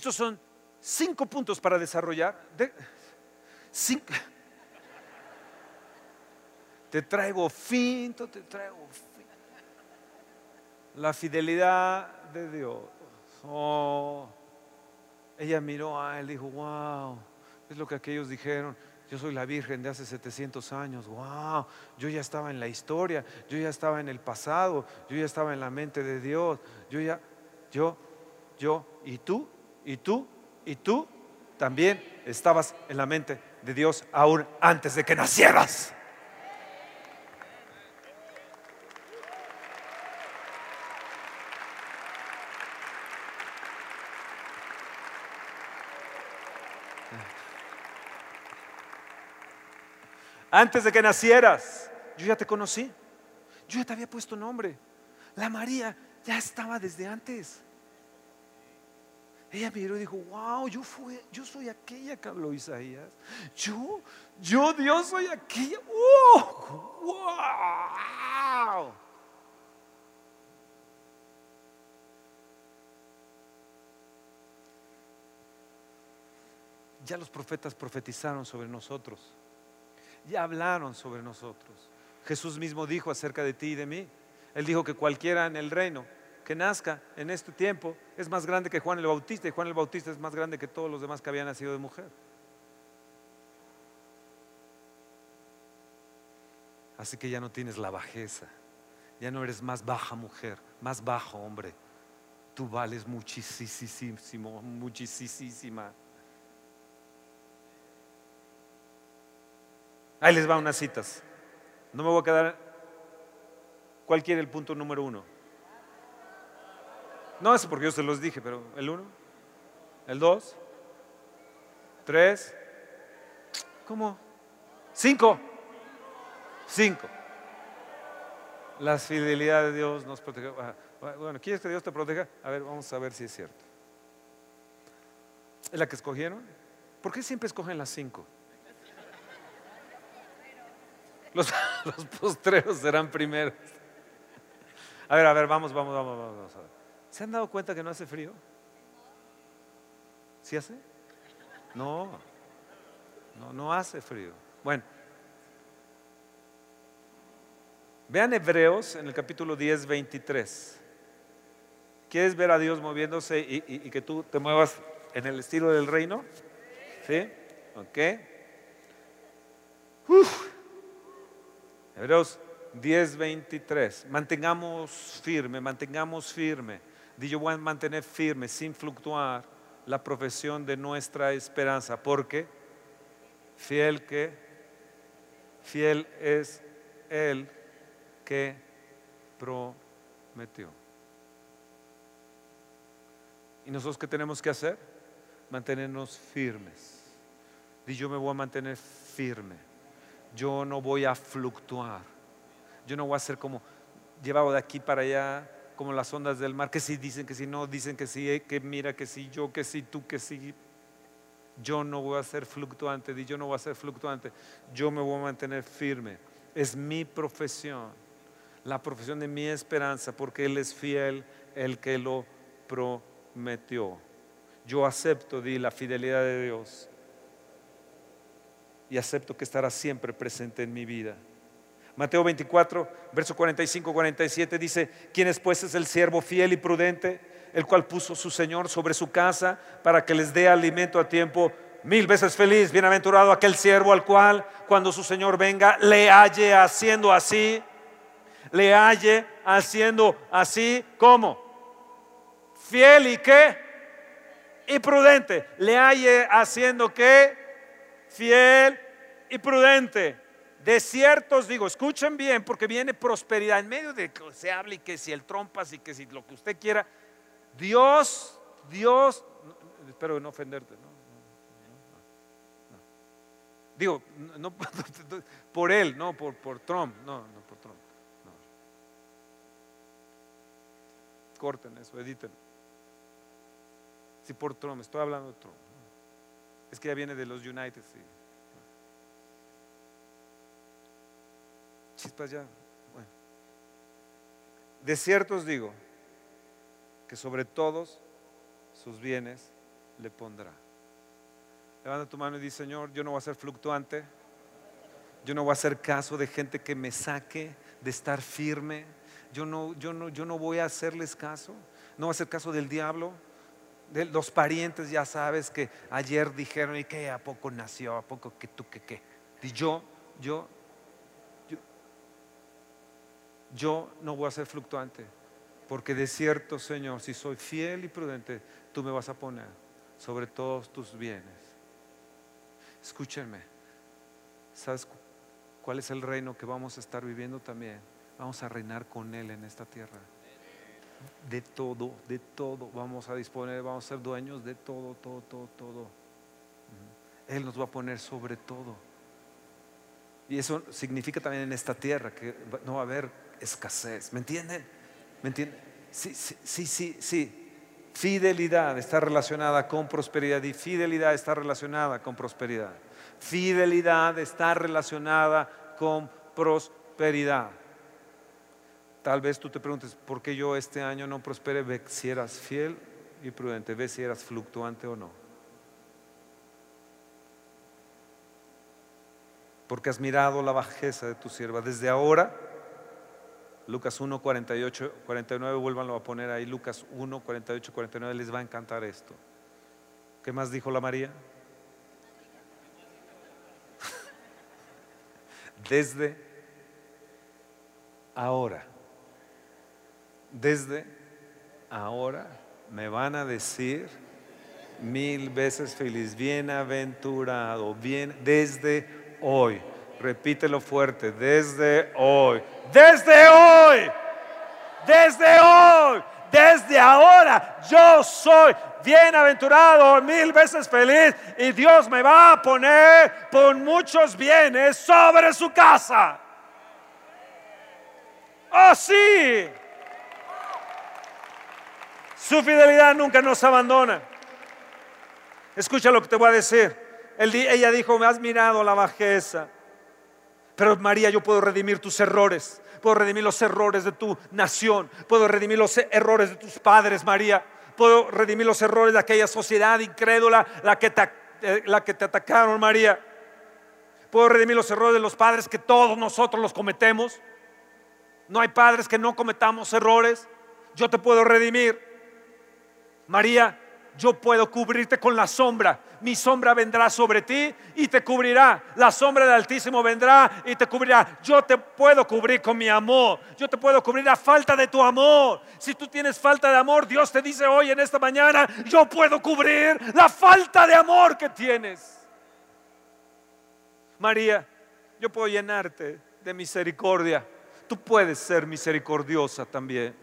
Estos son cinco puntos para desarrollar. Te traigo finto, te traigo finto. La fidelidad de Dios. Oh. Ella miró a él y dijo, wow, es lo que aquellos dijeron. Yo soy la Virgen de hace 700 años. Wow, yo ya estaba en la historia, yo ya estaba en el pasado, yo ya estaba en la mente de Dios. Yo ya, yo, yo, ¿y tú? Y tú y tú también estabas en la mente de Dios aún antes de que nacieras. Antes de que nacieras, yo ya te conocí. Yo ya te había puesto nombre. La María ya estaba desde antes. Ella miró y dijo, wow, yo, fui, yo soy aquella que habló Isaías. Yo, yo Dios soy aquella. ¡Wow! Ya los profetas profetizaron sobre nosotros. Ya hablaron sobre nosotros. Jesús mismo dijo acerca de ti y de mí. Él dijo que cualquiera en el reino que nazca en este tiempo es más grande que Juan el Bautista y Juan el Bautista es más grande que todos los demás que habían nacido de mujer. Así que ya no tienes la bajeza, ya no eres más baja mujer, más bajo hombre. Tú vales muchísimo, muchísima. Ahí les va unas citas. No me voy a quedar. ¿Cuál quiere el punto número uno? No es porque yo se los dije, pero el uno, el dos, tres, ¿cómo? Cinco. Cinco. La fidelidad de Dios nos protege. Ah, bueno, ¿quieres que Dios te proteja? A ver, vamos a ver si es cierto. ¿Es la que escogieron? ¿Por qué siempre escogen las cinco? Los, los postreros serán primeros. A ver, a ver, vamos, vamos, vamos, vamos. A ver. ¿Se han dado cuenta que no hace frío? ¿Sí hace? No, no, no hace frío. Bueno, vean Hebreos en el capítulo 10, 23. ¿Quieres ver a Dios moviéndose y, que tú te muevas en el estilo del reino? ¿Sí? ¿Ok? Hebreos 10, 23. Mantengamos firme, mantengamos firme yo voy a mantener firme, sin fluctuar, la profesión de nuestra esperanza, porque fiel que, fiel es el que prometió. ¿Y nosotros qué tenemos que hacer? Mantenernos firmes. Di yo me voy a mantener firme. Yo no voy a fluctuar. Yo no voy a ser como llevado de aquí para allá como las ondas del mar, que sí dicen, que sí no, dicen que sí, que mira, que sí, yo, que sí, tú, que sí. Yo no voy a ser fluctuante, yo no voy a ser fluctuante, yo me voy a mantener firme. Es mi profesión, la profesión de mi esperanza, porque Él es fiel, el que lo prometió. Yo acepto, di, la fidelidad de Dios y acepto que estará siempre presente en mi vida. Mateo 24, verso 45, 47 dice, ¿quién es pues es el siervo fiel y prudente, el cual puso su Señor sobre su casa para que les dé alimento a tiempo? Mil veces feliz, bienaventurado aquel siervo al cual cuando su Señor venga le halle haciendo así, le halle haciendo así, ¿cómo? Fiel y qué? Y prudente. Le halle haciendo qué? Fiel y prudente. De ciertos digo, escuchen bien, porque viene prosperidad en medio de que se hable y que si el trompas y que si lo que usted quiera. Dios, Dios, espero no ofenderte, ¿no? Digo, no, por él, no por, por Trump, no, no por Trump. No. Corten eso, editen. Si por Trump, estoy hablando de Trump. Es que ya viene de los United, sí. Bueno. De cierto os digo que sobre todos sus bienes le pondrá. Levanta tu mano y dice, Señor, yo no voy a ser fluctuante. Yo no voy a hacer caso de gente que me saque de estar firme. Yo no, yo no, yo no voy a hacerles caso. No voy a hacer caso del diablo. De los parientes ya sabes que ayer dijeron, ¿y qué? ¿A poco nació? ¿A poco que tú que qué? Y yo, yo, yo no voy a ser fluctuante. Porque de cierto, Señor, si soy fiel y prudente, tú me vas a poner sobre todos tus bienes. Escúchenme, ¿sabes cuál es el reino que vamos a estar viviendo también? Vamos a reinar con Él en esta tierra. De todo, de todo. Vamos a disponer, vamos a ser dueños de todo, todo, todo, todo. Él nos va a poner sobre todo. Y eso significa también en esta tierra que no va a haber escasez. ¿Me entienden? ¿Me entienden? Sí, sí, sí, sí. Fidelidad está relacionada con prosperidad y fidelidad está relacionada con prosperidad. Fidelidad está relacionada con prosperidad. Tal vez tú te preguntes, ¿por qué yo este año no prospere? Ve si eras fiel y prudente, ve si eras fluctuante o no. Porque has mirado la bajeza de tu sierva. Desde ahora Lucas 1, 48, 49, vuélvanlo a poner ahí. Lucas 1, 48, 49, les va a encantar esto. ¿Qué más dijo la María? Desde ahora, desde ahora me van a decir mil veces feliz, bienaventurado, bien, desde hoy. Repítelo fuerte, desde hoy desde hoy, desde hoy, desde ahora, yo soy bienaventurado, mil veces feliz, y Dios me va a poner con muchos bienes sobre su casa. Oh, sí. Su fidelidad nunca nos abandona. Escucha lo que te voy a decir. ella dijo, me has mirado la bajeza. Pero María, yo puedo redimir tus errores. Puedo redimir los errores de tu nación. Puedo redimir los errores de tus padres, María. Puedo redimir los errores de aquella sociedad incrédula, la que te, eh, la que te atacaron, María. Puedo redimir los errores de los padres que todos nosotros los cometemos. No hay padres que no cometamos errores. Yo te puedo redimir. María, yo puedo cubrirte con la sombra. Mi sombra vendrá sobre ti y te cubrirá. La sombra del Altísimo vendrá y te cubrirá. Yo te puedo cubrir con mi amor. Yo te puedo cubrir la falta de tu amor. Si tú tienes falta de amor, Dios te dice hoy en esta mañana, yo puedo cubrir la falta de amor que tienes. María, yo puedo llenarte de misericordia. Tú puedes ser misericordiosa también.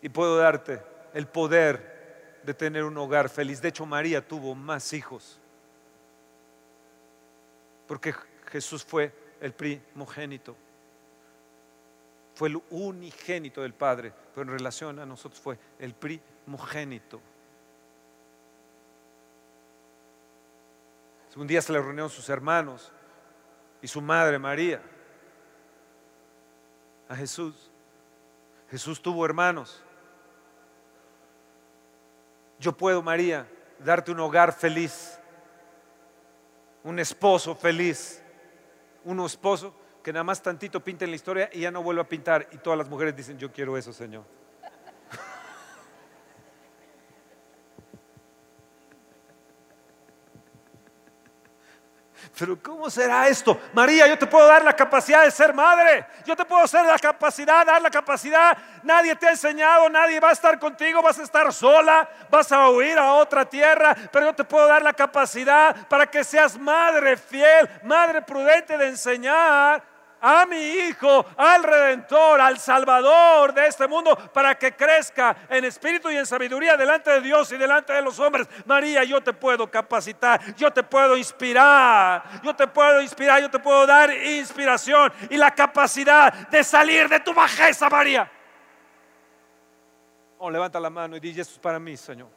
Y puedo darte el poder de tener un hogar feliz. De hecho, María tuvo más hijos. Porque Jesús fue el primogénito. Fue el unigénito del Padre, pero en relación a nosotros fue el primogénito. Un día se le reunieron sus hermanos y su madre María a Jesús. Jesús tuvo hermanos. Yo puedo, María, darte un hogar feliz, un esposo feliz, un esposo que nada más tantito pinta en la historia y ya no vuelve a pintar. Y todas las mujeres dicen, yo quiero eso, Señor. Pero ¿cómo será esto? María, yo te puedo dar la capacidad de ser madre. Yo te puedo hacer la capacidad, dar la capacidad. Nadie te ha enseñado, nadie va a estar contigo, vas a estar sola, vas a huir a otra tierra. Pero yo te puedo dar la capacidad para que seas madre fiel, madre prudente de enseñar a mi Hijo, al Redentor, al Salvador de este mundo, para que crezca en espíritu y en sabiduría delante de Dios y delante de los hombres. María, yo te puedo capacitar, yo te puedo inspirar, yo te puedo inspirar, yo te puedo dar inspiración y la capacidad de salir de tu bajeza, María. Oh, levanta la mano y dice, esto es para mí, Señor.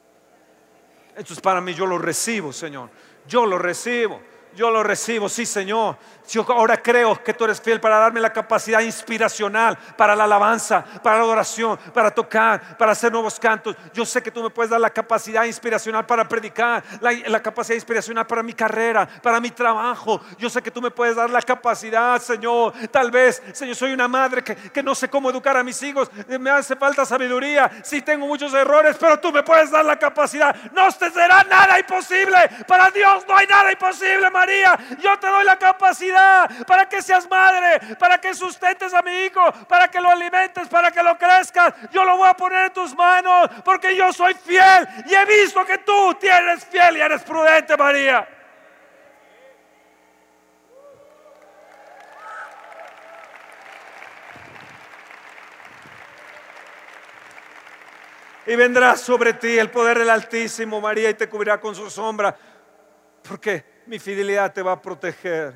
Esto es para mí, yo lo recibo, Señor. Yo lo recibo. Yo lo recibo, sí Señor. Yo ahora creo que tú eres fiel para darme la capacidad inspiracional para la alabanza, para la adoración, para tocar, para hacer nuevos cantos. Yo sé que tú me puedes dar la capacidad inspiracional para predicar, la, capacidad inspiracional para mi carrera, para mi trabajo. Yo sé que tú me puedes dar la capacidad, Señor. Tal vez, Señor, soy una madre que, que no sé cómo educar a mis hijos. Me hace falta sabiduría. Sí tengo muchos errores, pero tú me puedes dar la capacidad. No te será nada imposible. Para Dios no hay nada imposible, María. Yo te doy la capacidad para que seas madre, para que sustentes a mi hijo, para que lo alimentes, para que lo crezcas. Yo lo voy a poner en tus manos porque yo soy fiel y he visto que tú tienes fiel y eres prudente, María. Y vendrá sobre ti el poder del Altísimo, María, y te cubrirá con su sombra, porque mi fidelidad te va a proteger.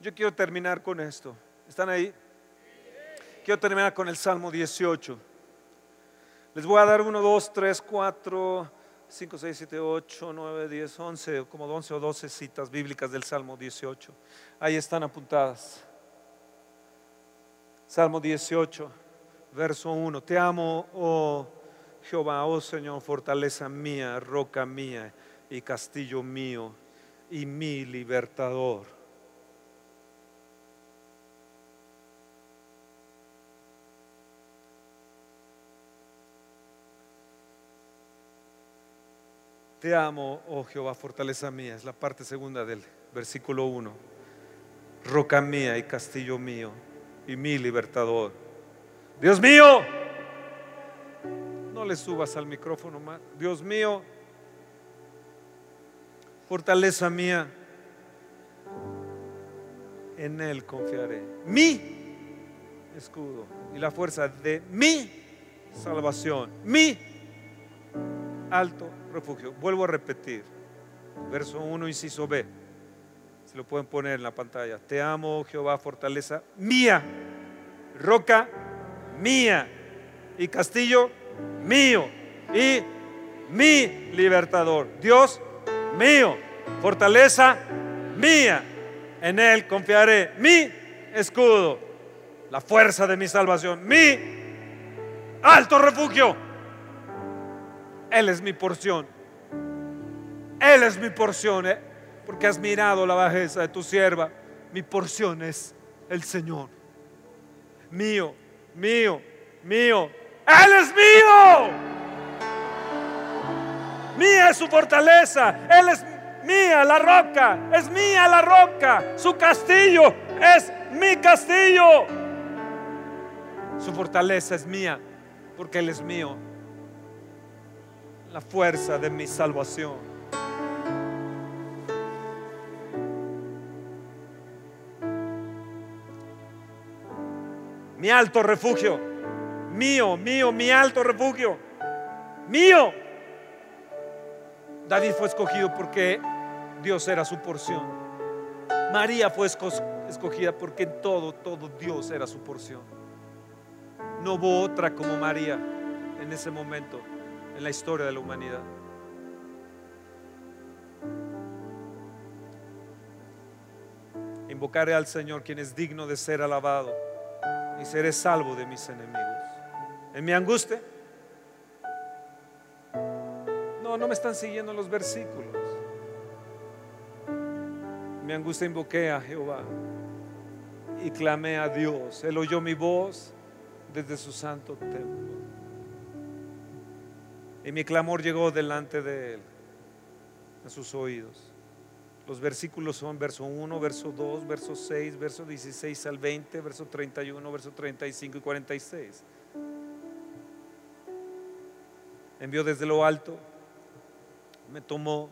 Yo quiero terminar con esto. ¿Están ahí? Quiero terminar con el Salmo 18. Les voy a dar 1, 2, 3, 4, 5, 6, 7, 8, 9, 10, 11, como 11 o 12 citas bíblicas del Salmo 18. Ahí están apuntadas. Salmo 18, verso 1. Te amo, oh Jehová, oh Señor, fortaleza mía, roca mía y castillo mío y mi libertador. Te amo, oh Jehová, fortaleza mía. Es la parte segunda del versículo 1. Roca mía y castillo mío y mi libertador. Dios mío, no le subas al micrófono más. Dios mío, fortaleza mía, en Él confiaré. Mi escudo y la fuerza de mi salvación. Mi alto refugio. Vuelvo a repetir. Verso 1, inciso B. Se lo pueden poner en la pantalla. Te amo, Jehová, fortaleza mía, roca mía y castillo mío y mi libertador. Dios mío, fortaleza mía. En Él confiaré. Mi escudo, la fuerza de mi salvación, mi alto refugio. Él es mi porción. Él es mi porción, ¿eh? porque has mirado la bajeza de tu sierva. Mi porción es el Señor. Mío, mío, mío. Él es mío. Mía es su fortaleza. Él es mía la roca. Es mía la roca. Su castillo es mi castillo. Su fortaleza es mía porque Él es mío la fuerza de mi salvación. Mi alto refugio, mío, mío, mi alto refugio, mío. David fue escogido porque Dios era su porción. María fue escogida porque en todo, todo Dios era su porción. No hubo otra como María en ese momento en la historia de la humanidad. Invocaré al Señor, quien es digno de ser alabado, y seré salvo de mis enemigos. En mi angustia, no, me están siguiendo los versículos. Mi angustia invoqué a Jehová y clamé a Dios. Él oyó mi voz desde su santo templo. Y mi clamor llegó delante de Él, a sus oídos. Los versículos son verso 1, verso 2, verso 6, verso 16 al 20, verso 31, verso 35 y 46. Envió desde lo alto, me tomó,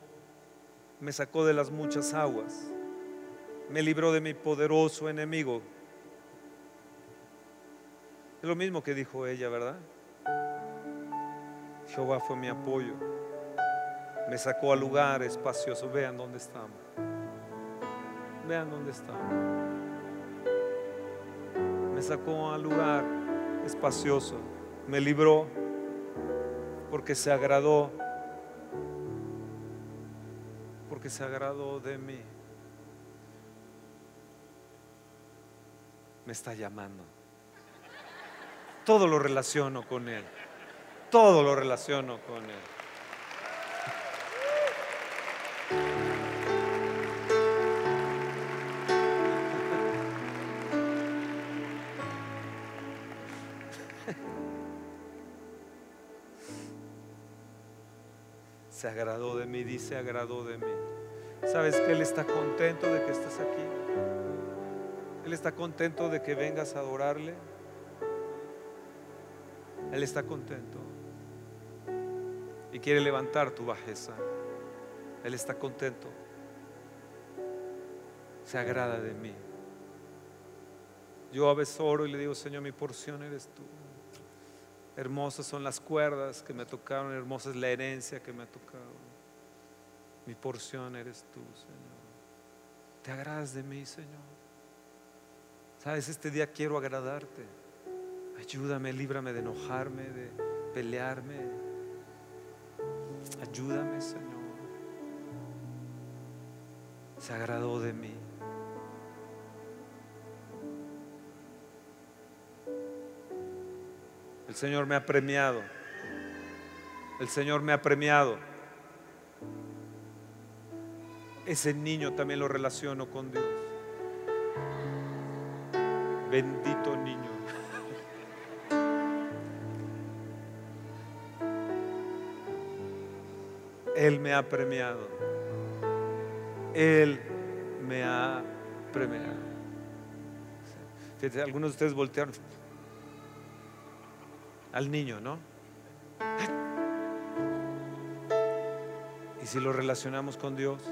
me sacó de las muchas aguas, me libró de mi poderoso enemigo. Es lo mismo que dijo ella, ¿verdad? Jehová fue mi apoyo. Me sacó a lugar espacioso. Vean dónde estamos. Vean dónde estamos. Me sacó a lugar espacioso. Me libró porque se agradó. Porque se agradó de mí. Me está llamando. Todo lo relaciono con Él. Todo lo relaciono con Él. Se agradó de mí, dice, agradó de mí. ¿Sabes que Él está contento de que estés aquí? Él está contento de que vengas a adorarle. Él está contento y quiere levantar tu bajeza. Él está contento. Se agrada de mí. Yo a veces oro y le digo, Señor, mi porción eres tú. Hermosas son las cuerdas que me tocaron, hermosa es la herencia que me ha tocado. Mi porción eres tú, Señor. Te agradas de mí, Señor. Sabes, este día quiero agradarte. Ayúdame, líbrame de enojarme, de pelearme. Ayúdame, Señor. Se agradó de mí. El Señor me ha premiado. El Señor me ha premiado. Ese niño también lo relaciono con Dios. Bendito niño. Él me ha premiado. Él me ha premiado. Fíjate, algunos de ustedes voltearon al niño, ¿no? Y si lo relacionamos con Dios,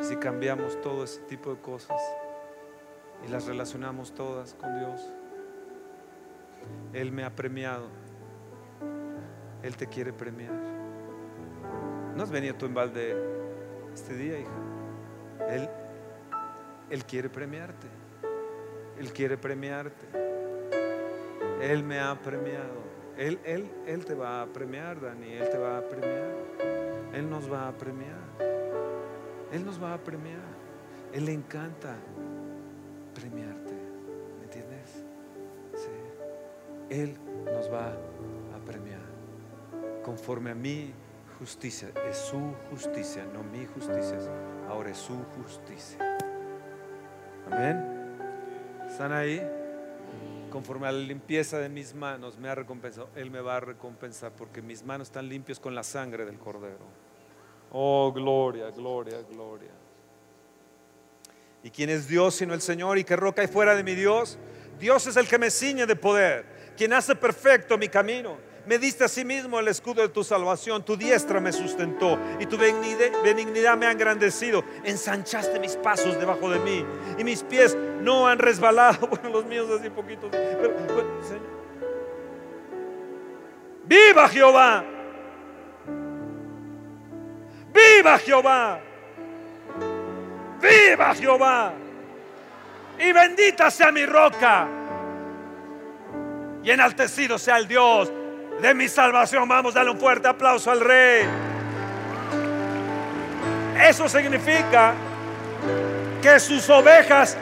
si cambiamos todo ese tipo de cosas y las relacionamos todas con Dios, Él me ha premiado. Él te quiere premiar. No has venido tú en balde este día, hija. Él, Él quiere premiarte. Él quiere premiarte. Él me ha premiado. Él, él, él te va a premiar, Dani. Él te va a premiar. Él nos va a premiar. Él nos va a premiar. Él le encanta premiarte. ¿Me entiendes? Sí. Él nos va a premiar. Conforme a mi justicia. Es su justicia, no mi justicia. Ahora es su justicia. Amén. ¿Están ahí? Conforme a la limpieza de mis manos me ha recompensado. Él me va a recompensar porque mis manos están limpias con la sangre del cordero. Oh, gloria, gloria, gloria. ¿Y quién es Dios sino el Señor? ¿Y qué roca hay fuera de mi Dios? Dios es el que me ciñe de poder, quien hace perfecto mi camino. Me diste a sí mismo el escudo de tu salvación, tu diestra me sustentó y tu benignidad me ha engrandecido. Ensanchaste mis pasos debajo de mí y mis pies no han resbalado. Bueno, los míos así poquitos. Señor. ¡Viva Jehová! ¡Viva Jehová! ¡Viva Jehová! Y bendita sea mi roca. Y enaltecido sea el Dios de mi salvación. Vamos, a darle un fuerte aplauso al Rey. Eso significa que sus ovejas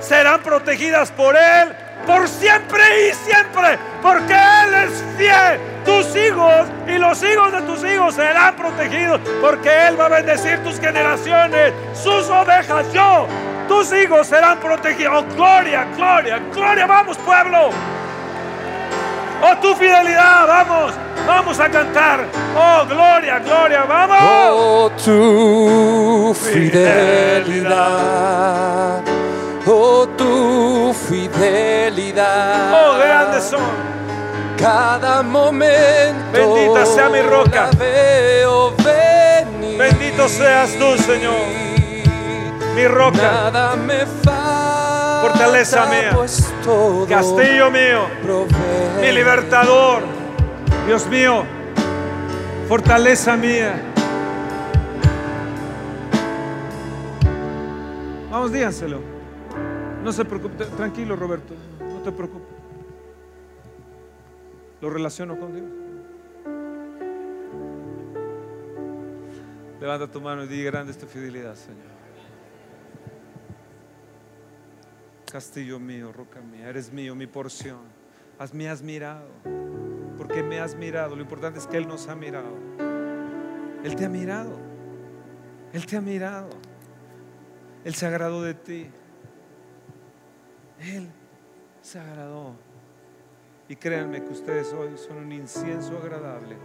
serán protegidas por Él por siempre y siempre, porque Él es fiel. Tus hijos y los hijos de tus hijos serán protegidos, porque Él va a bendecir tus generaciones, sus ovejas, yo, tus hijos serán protegidos. Oh, gloria, gloria, gloria, vamos pueblo. Oh, tu fidelidad, vamos, vamos a cantar. Oh, gloria, gloria, vamos. Oh, tu fidelidad. Oh, tu fidelidad. Oh, grandes son. Cada momento. Bendita sea mi roca. veo venir. Bendito seas tú, Señor. Mi roca, Nada me falta. Fortaleza mía. Castillo mío, mi libertador. Dios mío, fortaleza mía. Vamos, díganselo. No se preocupe, tranquilo Roberto, no te preocupes. Lo relaciono con Dios. Levanta tu mano y di grande es tu fidelidad, Señor. Castillo mío, roca mía, eres mío, mi porción. Me has mirado, porque me has mirado. Lo importante es que Él nos ha mirado. Él te ha mirado. Él te ha mirado. Él se agradó de ti. Él se agradó. Y créanme que ustedes hoy son un incienso agradable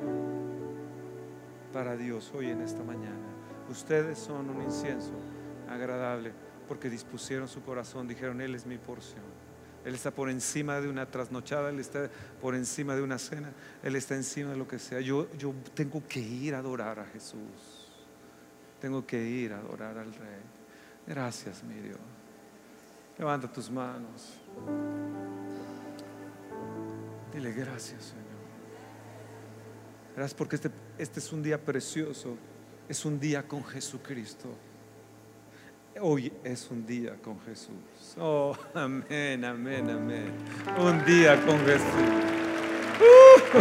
para Dios hoy en esta mañana. Ustedes son un incienso agradable porque dispusieron su corazón, dijeron, Él es mi porción. Él está por encima de una trasnochada, Él está por encima de una cena, Él está encima de lo que sea. Yo, yo tengo que ir a adorar a Jesús. Tengo que ir a adorar al Rey. Gracias, mi Dios. Levanta tus manos. Dile gracias, Señor. Gracias porque este, este es un día precioso. Es un día con Jesucristo. Hoy es un día con Jesús. Oh, amén, amén, amén. Un día con Jesús. Uh,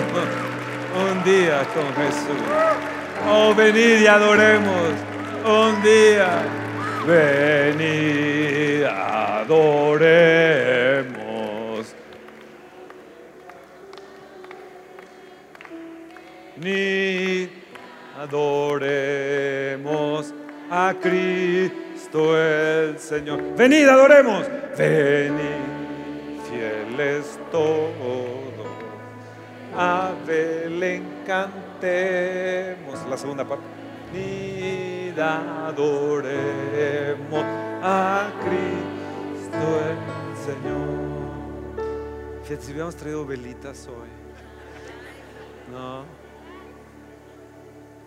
un día con Jesús. Oh, venid y adoremos. Un día. Venid, adoremos. Ni adoremos a Cristo el Señor. Venid, adoremos. Venid, fieles todos. A Belén cantemos. La segunda parte. Ni adoremos a Cristo el Señor. Fíjate, si hubiéramos traído velitas hoy. No.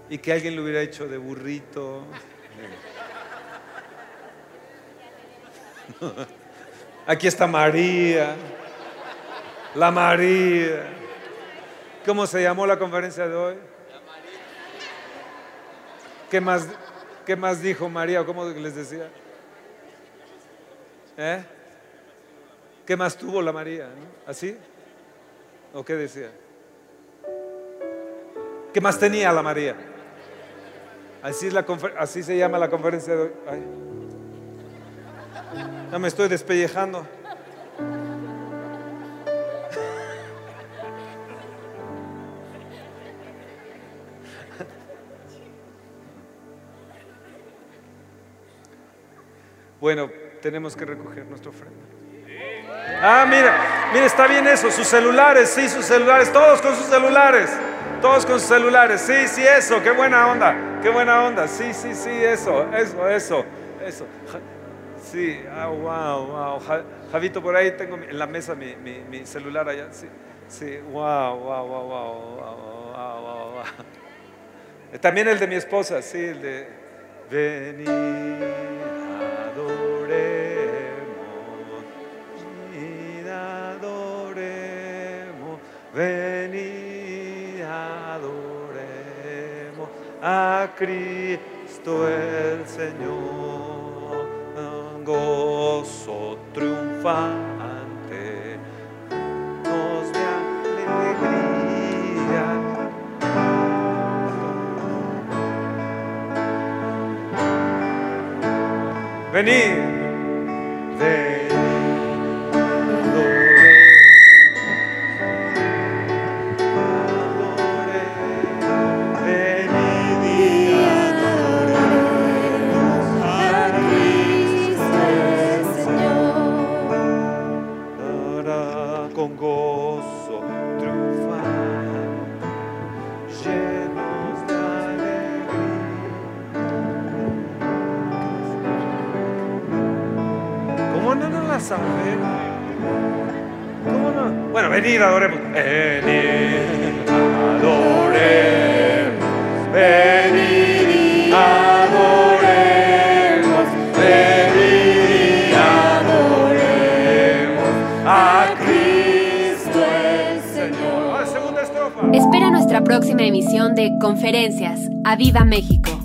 Y que alguien lo hubiera hecho de burrito. Aquí está María. La María. ¿Cómo se llamó la conferencia de hoy? ¿Qué más, qué más dijo María? ¿Cómo les decía? ¿Eh? ¿Qué más tuvo la María? ¿Así? ¿O qué decía? ¿Qué más tenía la María? Así, es la así se llama la conferencia de hoy. Ay. Ya me estoy despellejando. Bueno, tenemos que recoger nuestra ofrenda. Ah, mira, mira, está bien eso, sus celulares, sí, sus celulares, todos con sus celulares, todos con sus celulares, sí, sí, eso, qué buena onda, qué buena onda, sí, sí, sí, eso, eso, eso, eso. Sí, ah, wow, wow. Javito, por ahí tengo en la mesa mi, mi, celular allá. Sí, sí, wow, wow, wow, wow, wow, wow, wow, También el de mi esposa, sí, el de. Venid, adoremos, venid, adoremos, venid, adoremos a Cristo el Señor gozo triunfante, nos de alegría. Venid, venid, pasa, mujer? ¿Cómo no? Bueno, venid, adoremos. Venid, adoremos. Venid, adoremos. Venid, adoremos a Cristo el Señor. Espera nuestra próxima emisión de Conferencias. ¡A Viva México!